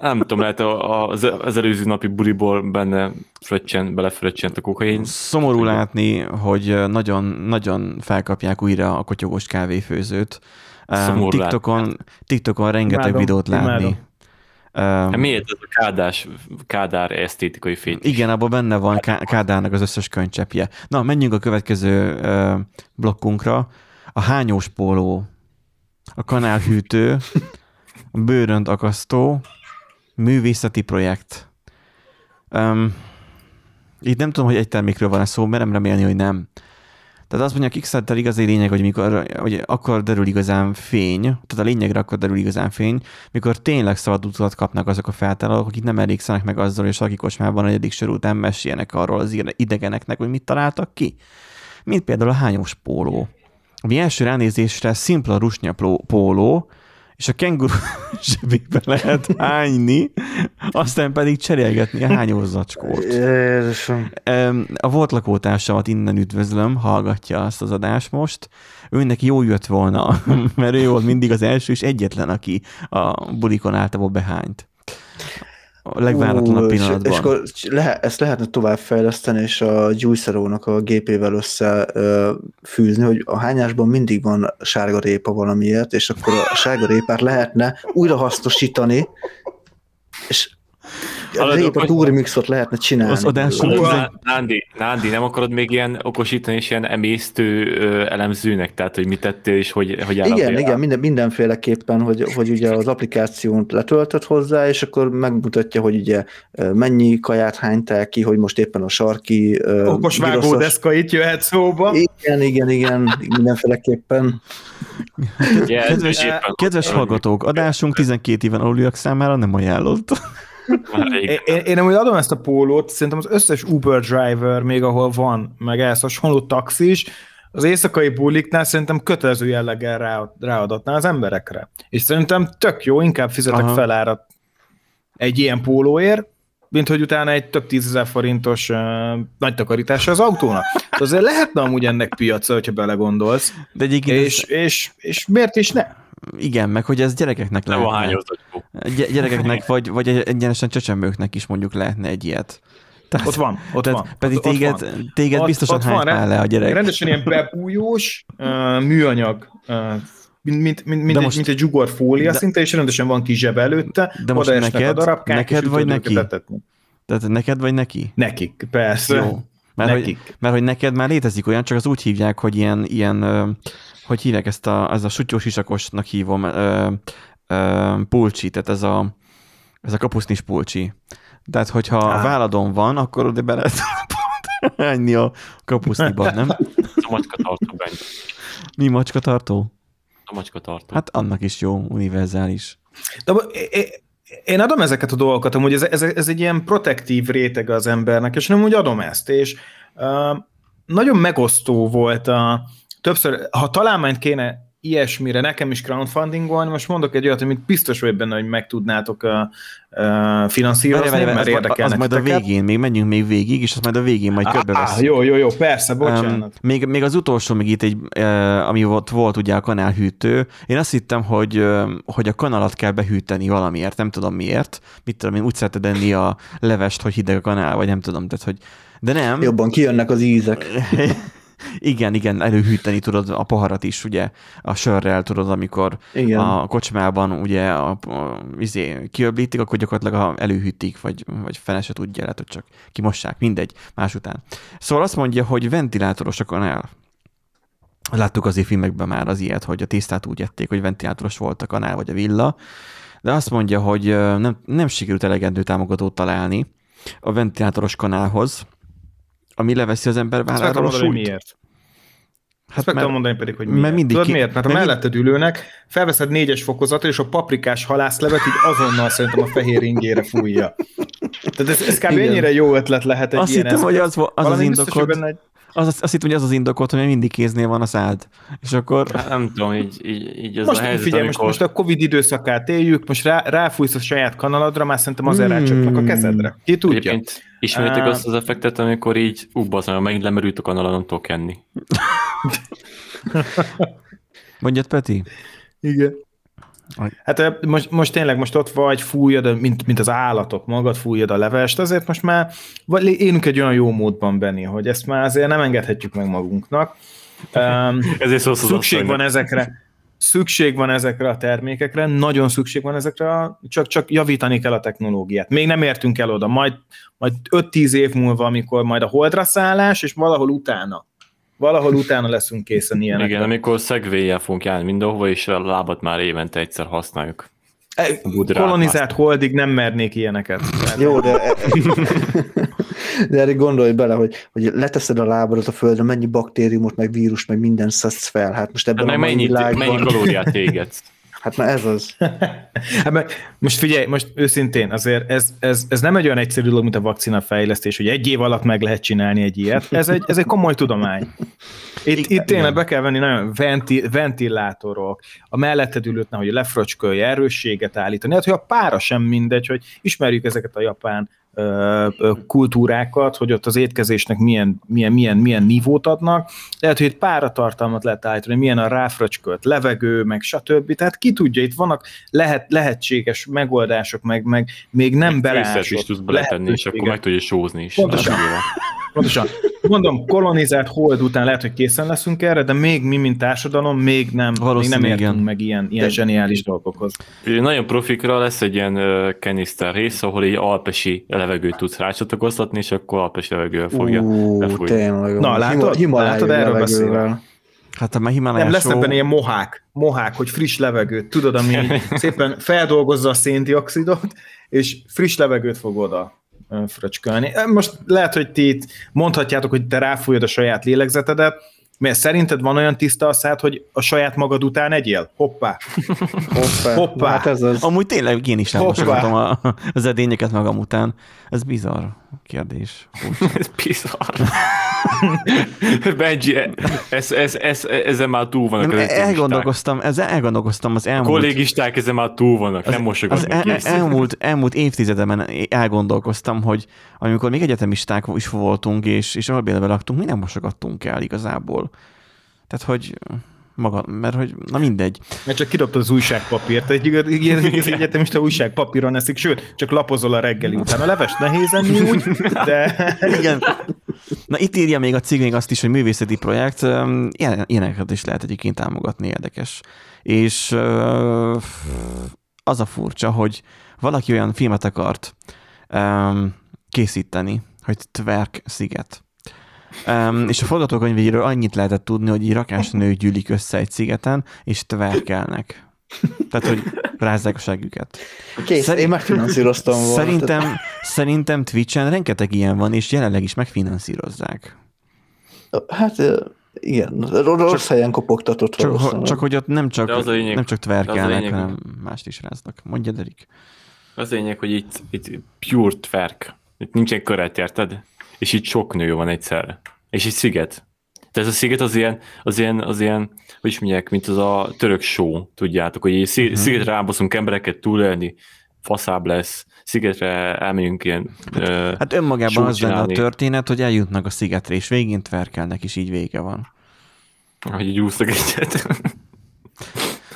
Nem tudom, lehet az, az előző napi buliból benne fröccsen, belefröccsent a kokain. Szomorú látni, hogy nagyon, nagyon felkapják újra a kotyogos kávéfőzőt. Szomorú TikTokon, TikTokon rengeteg imádom, videót látni. Imádom. Um, Miért ez a kádás, kádár esztétikai fény? Igen, abban benne van kádárnak az összes könycsepje. Na, menjünk a következő uh, blokkunkra. A hányós póló, a kanálhűtő, a bőrönt akasztó, művészeti projekt. Um, itt nem tudom, hogy egy termékről van szó, mert nem remélni, hogy nem. Tehát azt mondja, a Kickstarter igazi lényeg, hogy, mikor, hogy akkor derül igazán fény, tehát a lényegre akkor derül igazán fény, mikor tényleg szabad utat kapnak azok a feltalálók, akik nem elégszenek meg azzal, és akik kocsmában a negyedik sor után meséljenek arról az idegeneknek, hogy mit találtak ki. Mint például a hányos póló. Ami első ránézésre szimpla rusnya póló, és a kenguru zsebébe lehet hányni, aztán pedig cserélgetni a hányós zacskót. A volt lakótársamat innen üdvözlöm, hallgatja azt az adást most. Őnek jó jött volna, mert ő volt mindig az első és egyetlen, aki a bulikon általában behányt a legváratlanabb pillanatban. És, akkor lehet, ezt lehetne továbbfejleszteni, és a gyújszerónak a gépével összefűzni, hogy a hányásban mindig van sárga répa valamiért, és akkor a sárga répát lehetne újra hasznosítani, és Rép a túrimixot lehetne csinálni. Az adás Nándi, Nándi, nem akarod még ilyen okosítani és ilyen emésztő elemzőnek? Tehát, hogy mit tettél és hogy, hogy Igen, igen, minden, mindenféleképpen, hogy, hogy ugye az applikációt letöltött hozzá, és akkor megmutatja, hogy ugye mennyi kaját hánytál ki, hogy most éppen a sarki... Okos vágódeszka itt jöhet szóba. Igen, igen, igen, mindenféleképpen. kedves, kedves hallgatók, adásunk 12 éven aluliak számára nem ajánlott. Én, én, én amúgy adom ezt a pólót, szerintem az összes Uber driver, még ahol van, meg ehhez hasonló taxis, az éjszakai buliknál szerintem kötelező jelleggel rá, ráadatná az emberekre. És szerintem tök jó, inkább fizetek Aha. felárat egy ilyen pólóért, mint hogy utána egy több tízezer forintos uh, nagy takarítás az autónak. Azért lehetne amúgy ennek piaca, hogyha belegondolsz. De és, ez... és, és miért is ne? Igen, meg hogy ez gyerekeknek Nem lehetne. Gy- gyerekeknek, vagy, vagy egyenesen csecsemőknek is mondjuk lehetne egy ilyet. Tehát, ott van, ott tehát van. Pedig ott, téged, ott van. téged ott, biztosan ott van, le a gyerek. Rendesen ilyen bebújós uh, műanyag uh, mint, mint, mint, mint, most, egy, mint egy zsugor fólia de, szinte, és rendesen van kis zseb előtte, de most neked, a darabkák, neked vagy neki? Tehát neked vagy neki? Nekik, persze. Jó. Mert, nekik. Hogy, mert hogy neked már létezik olyan, csak az úgy hívják, hogy ilyen, ilyen hogy hívják ezt a, ez a sutyós isakosnak hívom, ö, ö, pulcsi, tehát ez a, ez a kapusznis pulcsi. Tehát, hogyha ah. a váladon van, akkor oda be lehet enni a kapuszniba, nem? A macskatartó benne. Mi macskatartó? A macskatartó. Hát annak is jó, univerzális. De én adom ezeket a dolgokat, amúgy ez, ez, ez egy ilyen protektív réteg az embernek, és nem úgy adom ezt, és uh, nagyon megosztó volt a, többször, ha találmányt kéne ilyesmire nekem is crowdfundingolni, most mondok egy olyat, amit biztos vagy benne, hogy meg tudnátok uh, uh, finanszírozni, várj, várj, mert érdekel az majd a végén, még menjünk még végig, és az majd a végén majd körbe ah, Jó, jó, jó, persze, bocsánat. Um, még, még az utolsó, még itt egy, uh, ami volt, volt ugye a kanálhűtő, én azt hittem, hogy, uh, hogy a kanalat kell behűteni valamiért, nem tudom miért. Mit tudom, én úgy szereted enni a levest, hogy hideg a kanál, vagy nem tudom, tehát hogy de nem. Jobban kijönnek az ízek. Igen, igen, előhűteni tudod a poharat is, ugye, a sörrel tudod, amikor igen. a kocsmában ugye a, a, izé, kiöblítik, akkor gyakorlatilag ha előhűtik, vagy, vagy fene se tudja, lehet, hogy csak kimossák, mindegy, más után. Szóval azt mondja, hogy ventilátoros a kanál. Láttuk azért filmekben már az ilyet, hogy a tésztát úgy ették, hogy ventilátoros volt a kanál vagy a villa, de azt mondja, hogy nem, nem sikerült elegendő támogatót találni a ventilátoros kanálhoz, ami leveszi az ember válláról a súlyt. miért. Hát meg tudom mondani pedig, hogy miért. Mert mindig Tudod ki... miért? Mert, mert a melletted ülőnek felveszed négyes fokozatot, és a paprikás halászlevet így azonnal szerintem a fehér ingére fújja. Tehát ez, ez kb. ennyire jó ötlet lehet egy Azt ilyen hittem, hogy az, az az indokod. Biztos, egy... Az, azt hittem, hogy az az indokot, hogy mindig kéznél van a szád. És akkor... Hát nem tudom, így, így, így az most a helyzet, figyelj, amikor... most, most a Covid időszakát éljük, most rá, ráfújsz a saját kanaladra, már szerintem azért hmm. rácsapnak a kezedre. Ki tudja? Egyébként ismeritek uh... azt az effektet, amikor így, ú, bazdmeg, megint lemerült a kanal, nem tudok enni. Mondjad, Peti? Igen. Hát most, most tényleg most ott vagy, fújjad, mint, mint az állatok, magad fújjad a levest, azért most már vagy élünk egy olyan jó módban benni, hogy ezt már azért nem engedhetjük meg magunknak. Um, Ezért szó szükség van ezekre, szükség van ezekre a termékekre, nagyon szükség van ezekre, a, csak, csak javítani kell a technológiát. Még nem értünk el oda, majd, majd 5-10 év múlva, amikor majd a holdra szállás, és valahol utána valahol utána leszünk készen ilyenek. Igen, amikor szegvéjel fogunk járni mindenhova, és a lábat már évente egyszer használjuk. E, kolonizált holdig nem mernék ilyeneket. Jó, de, de erre gondolj bele, hogy, hogy leteszed a lábadat a földre, mennyi baktériumot, meg vírus, meg minden szedsz fel. Hát most ebben hát a mennyi, világban... mennyi kalóriát égetsz? Hát na ez az. hát most figyelj, most őszintén, azért ez, ez, ez nem egy olyan egyszerű dolog, mint a vakcina fejlesztés, hogy egy év alatt meg lehet csinálni egy ilyet. Ez egy, ez egy komoly tudomány. Itt, igen, itt tényleg be kell venni nagyon venti, ventilátorok, a melletted ülőt, hogy lefröcskölje, erősséget állítani. Hát, hogy a pára sem mindegy, hogy ismerjük ezeket a japán kultúrákat, hogy ott az étkezésnek milyen, milyen, milyen, milyen nívót adnak. Lehet, hogy itt páratartalmat lehet állítani, milyen a ráfröcskölt levegő, meg stb. Tehát ki tudja, itt vannak lehet, lehetséges megoldások, meg, meg még nem beleásott is tudsz beletenni, és akkor meg tudja sózni is. Pontosan. Pontosan. Mondom, kolonizált hold után lehet, hogy készen leszünk erre, de még mi, mint társadalom, még nem, még nem értünk igen. meg ilyen, ilyen zseniális dolgokhoz. Nagyon profikra lesz egy ilyen uh, keniszter rész, ahol egy alpesi levegőt tudsz rácsatlakoztatni, és akkor alpesi levegővel fogja uh, Tényleg. Na, látod, látod erről beszélve. Hát a Himalaya Nem, lesz ebben ilyen mohák, mohák, hogy friss levegőt, tudod, ami szépen feldolgozza a széndiokszidot, és friss levegőt fog oda fröcskölni. Most lehet, hogy ti itt mondhatjátok, hogy te ráfújod a saját lélegzetedet, mert szerinted van olyan tiszta a szád, hogy a saját magad után egyél? Hoppá! Hoppá! Hoppá. Hát ez az... Amúgy tényleg én is elmosogatom a, az edényeket magam után. Ez bizarr kérdés. ez bizarr. Benji, ez, ez, ez, ezen már túl vannak az elgondolkoztam, ez elgondolkoztam az elmúlt... A kollégisták ezen már túl vannak, az, nem mosogatnak. Az el, elmúlt, elmúlt évtizedemen elgondolkoztam, hogy amikor még egyetemisták is voltunk, és, és albélbe laktunk, mi nem mosogattunk el igazából. Tehát, hogy maga, mert hogy, na mindegy. Mert csak kidobtad az újságpapírt, egy, egy egyetemista újságpapíron eszik, sőt, csak lapozol a reggeli után. A levest nehéz enni úgy, de... Igen. Na itt írja még a cég még azt is, hogy művészeti projekt, ilyen, ilyeneket is lehet egyébként támogatni, érdekes. És az a furcsa, hogy valaki olyan filmet akart készíteni, hogy Twerk sziget Um, és a forgatókönyvéről annyit lehetett tudni, hogy rakás nő gyűlik össze egy szigeten, és tverkelnek. Tehát, hogy rázzák a següket. Kész, Szerint, én megfinanszíroztam volna. Szerintem, szerintem Twitch-en rengeteg ilyen van, és jelenleg is megfinanszírozzák. Hát igen, rossz helyen kopogtatott csak, csak hogy ott nem csak, az lényeg, nem csak tverkelnek, lényeg, hanem mást is ráznak. Mondja, Derik. Az lényeg, hogy itt, itt pure tverk. Itt nincsen köret, érted? és itt sok nő van egyszerre. És egy sziget. Tehát ez a sziget az ilyen, az ilyen, az ilyen hogy is mondják, mint az a török show, tudjátok, hogy egy mhm. szigetre rábaszunk embereket túlélni, faszább lesz, szigetre elmegyünk ilyen Hát, hát önmagában az lenne a történet, hogy eljutnak a szigetre, és végén tverkelnek, és így vége van. Hogy így úsztak egyet.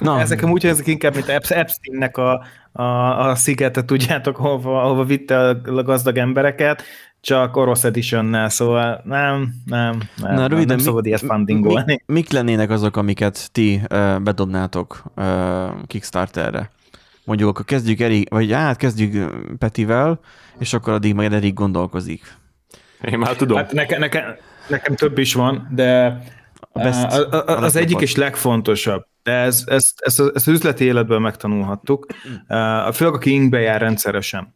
Na. Ezek amúgy ezek inkább, mint Epsteinnek a, a, a szigetet, tudjátok, hova, hova vitte a gazdag embereket, csak orosz editionnel, szóval nem, nem, nem, Na, röviden, nem szabad ilyet fundingolni. Mi, mik lennének azok, amiket ti uh, bedobnátok uh, Kickstarterre? Mondjuk akkor kezdjük Erik, vagy hát kezdjük Petivel, és akkor addig majd Erik gondolkozik. Én már tudom. Hát neke, neke, nekem több is van, de a best, a, a, a, az egyik és legfontosabb, de ez, ez, ez, ez az üzleti életből megtanulhattuk, uh, főleg aki ingbe jár rendszeresen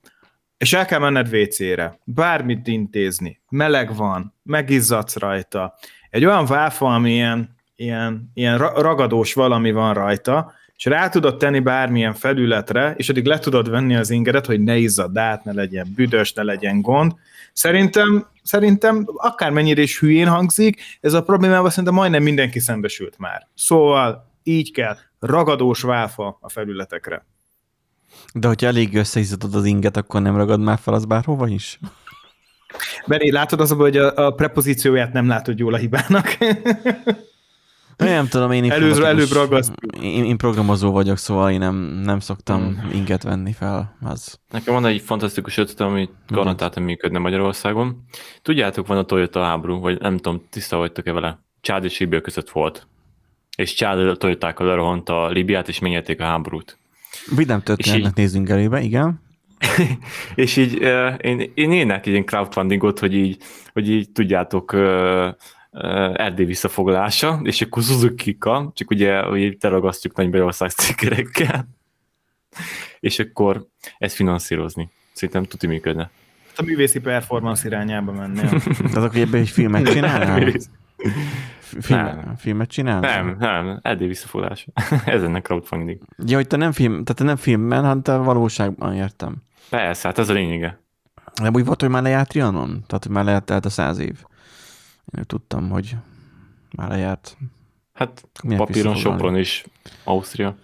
és el kell menned WC-re, bármit intézni, meleg van, megizzadsz rajta, egy olyan váfa, ami ilyen, ilyen, ilyen ragadós valami van rajta, és rá tudod tenni bármilyen felületre, és addig le tudod venni az ingedet, hogy ne izzad át, ne legyen büdös, ne legyen gond. Szerintem, szerintem akármennyire is hülyén hangzik, ez a problémával szerintem majdnem mindenki szembesült már. Szóval így kell, ragadós válfa a felületekre. De hogyha elég összeizzadod az inget, akkor nem ragad már fel az bárhova is? Beni, látod az, hogy a, a prepozícióját nem látod jól a hibának? Nem tudom, én Előző, előbb ragaszt. Én, én, programozó vagyok, szóval én nem, nem szoktam hmm. inget venni fel. Az. Nekem van egy fantasztikus ötletem, ami garantáltan működne Magyarországon. Tudjátok, van a Toyota háború, vagy nem tudom, tiszta vagytok-e vele. Csád és Libia között volt. És Csád a Toyotákkal lerohant a Libiát, és megnyerték a háborút. Vidám történetnek nézzünk elébe, igen. és így én, én egy ilyen crowdfundingot, hogy így, hogy így tudjátok, Erdély visszafoglalása, és akkor suzuki csak ugye, hogy teragasztjuk Nagy Magyarország cikkerekkel, és akkor ezt finanszírozni. Szerintem tuti működne. A művészi performance irányába mennél. Tehát akkor ebben egy filmet csinálnál? Film, nem. Filmet csinál? Nem, nem, Erdély visszafoglalás. Ez ennek crowdfunding. Ja, hogy te nem film, tehát te nem filmben, hanem te valóságban értem. Persze, hát ez a lényege. Nem úgy volt, hogy már lejárt Trianon? Tehát, hogy már lejárt el a száz év. Én tudtam, hogy már lejárt. Hát Milyen papíron, Sopron is, Ausztria.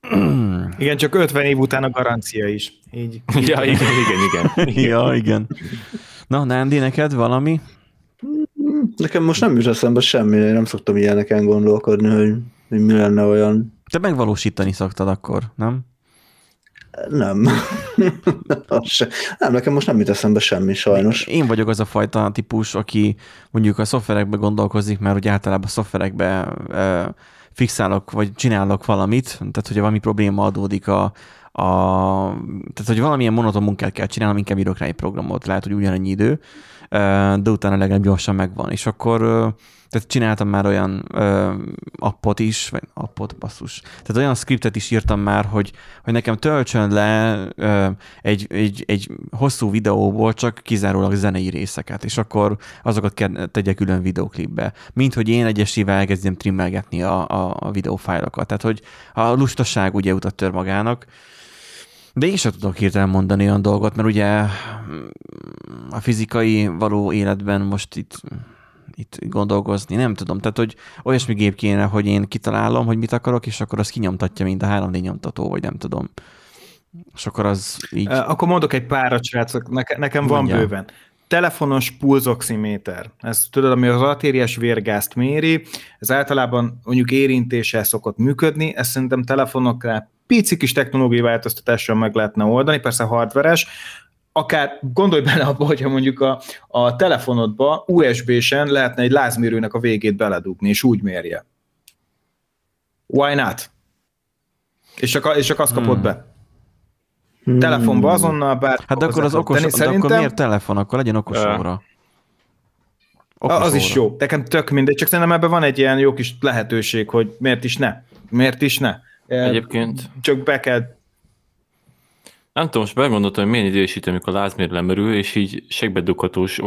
Igen, csak 50 év után a garancia is. Így. ja, igen, igen, igen. igen. ja, igen. Na, Nándi, neked valami? Nekem most nem jut eszembe semmi, én nem szoktam ilyeneken gondolkodni, hogy, hogy mi lenne olyan. Te megvalósítani szoktad akkor, nem? Nem. nem, nekem most nem jut eszembe semmi, sajnos. Én vagyok az a fajta típus, aki mondjuk a szoftverekbe gondolkozik, mert ugye általában a szoftverekbe fixálok, vagy csinálok valamit, tehát hogyha valami probléma adódik a, a tehát hogy valamilyen monoton munkát kell csinálnom, inkább írok rá egy programot, lehet, hogy ugyanannyi idő, de utána legalább gyorsan megvan, és akkor tehát csináltam már olyan ö, appot is, vagy appot, basszus. Tehát olyan scriptet is írtam már, hogy, hogy nekem töltsön le ö, egy, egy, egy hosszú videóból csak kizárólag zenei részeket, és akkor azokat kell tegye külön videoklipbe. Mint hogy én egyesével elkezdjem trimmelgetni a, a, a videófájlokat. Tehát, hogy a lustaság ugye utat tör magának, de én sem tudok hirtelen mondani olyan dolgot, mert ugye a fizikai való életben most itt itt gondolkozni, nem tudom. Tehát, hogy olyasmi gép kéne, hogy én kitalálom, hogy mit akarok, és akkor az kinyomtatja, mint a 3D nyomtató, vagy nem tudom. És akkor az így... Akkor mondok egy párat, srácok, Neke, nekem van Mondjál. bőven. Telefonos pulzoximéter. Ez tudod, ami az artériás vérgázt méri, ez általában mondjuk érintéssel szokott működni, ez szerintem telefonokra pici kis technológiai változtatással meg lehetne oldani, persze hardveres, akár gondolj bele abba, hogyha mondjuk a, a telefonodba USB-sen lehetne egy lázmérőnek a végét beledugni, és úgy mérje. Why not? És csak, és csak azt kapod hmm. be. Hmm. Telefonba azonnal bár... Hát de akkor az okos, tenni, de akkor miért telefon? Akkor legyen okos uh. óra. Okos az óra. is jó. Nekem tök mindegy, csak szerintem ebben van egy ilyen jó kis lehetőség, hogy miért is ne. Miért is ne. Egyébként. Csak be kell nem tudom, most megmondottam, hogy milyen idősítő, amikor a lázmérő lemerül, és így segbedughatós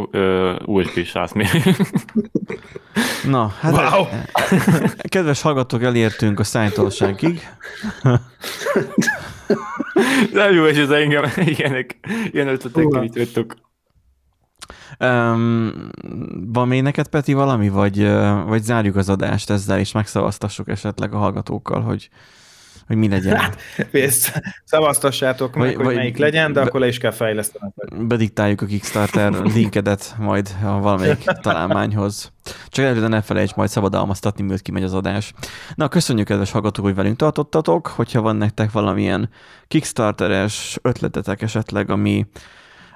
USB-s lázmérő. Na, hát wow. kedves hallgatók, elértünk a szájtolságig. Nem jó, és ez engem ilyenek, ilyen ötletekkel itt jöttök. Um, van még neked, Peti, valami, vagy, vagy zárjuk az adást ezzel, és megszavaztassuk esetleg a hallgatókkal, hogy hogy mi legyen. Hát, ezt szavaztassátok meg, vagy, hogy melyik legyen, de be, akkor le is kell fejleszteni. Bediktáljuk a Kickstarter linkedet majd a valamelyik találmányhoz. Csak előtte ne felejts majd szabadalmaztatni, mielőtt kimegy az adás. Na, köszönjük, kedves hallgatók, hogy velünk tartottatok. Hogyha van nektek valamilyen Kickstarteres ötletetek esetleg, ami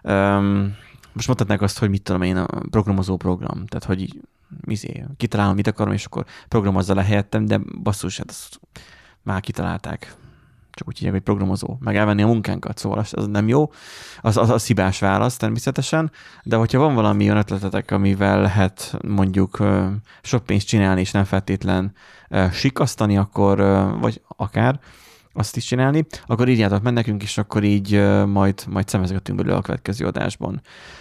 um, most mondhatnák azt, hogy mit tudom én, a programozó program, tehát hogy izé, kitalálom, mit akarom, és akkor programozza le helyettem, de basszus, hát az már kitalálták. Csak úgy hívják, hogy programozó. Meg elvenni a munkánkat, szóval az, az nem jó. Az, az, az hibás válasz természetesen, de hogyha van valami olyan ötletetek, amivel lehet mondjuk sok pénzt csinálni, és nem feltétlen sikasztani, akkor, vagy akár, azt is csinálni, akkor írjátok meg nekünk, és akkor így majd, majd szemezgetünk belőle a következő adásban.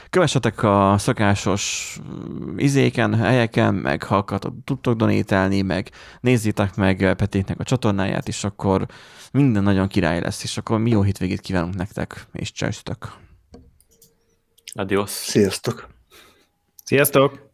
Kövessetek a szokásos mm, izéken, helyeken, meg ha tudtok donételni, meg nézzétek meg Petéknek a csatornáját, és akkor minden nagyon király lesz, és akkor mi jó hétvégét kívánunk nektek, és csajsztok! Adios! Sziasztok! Sziasztok!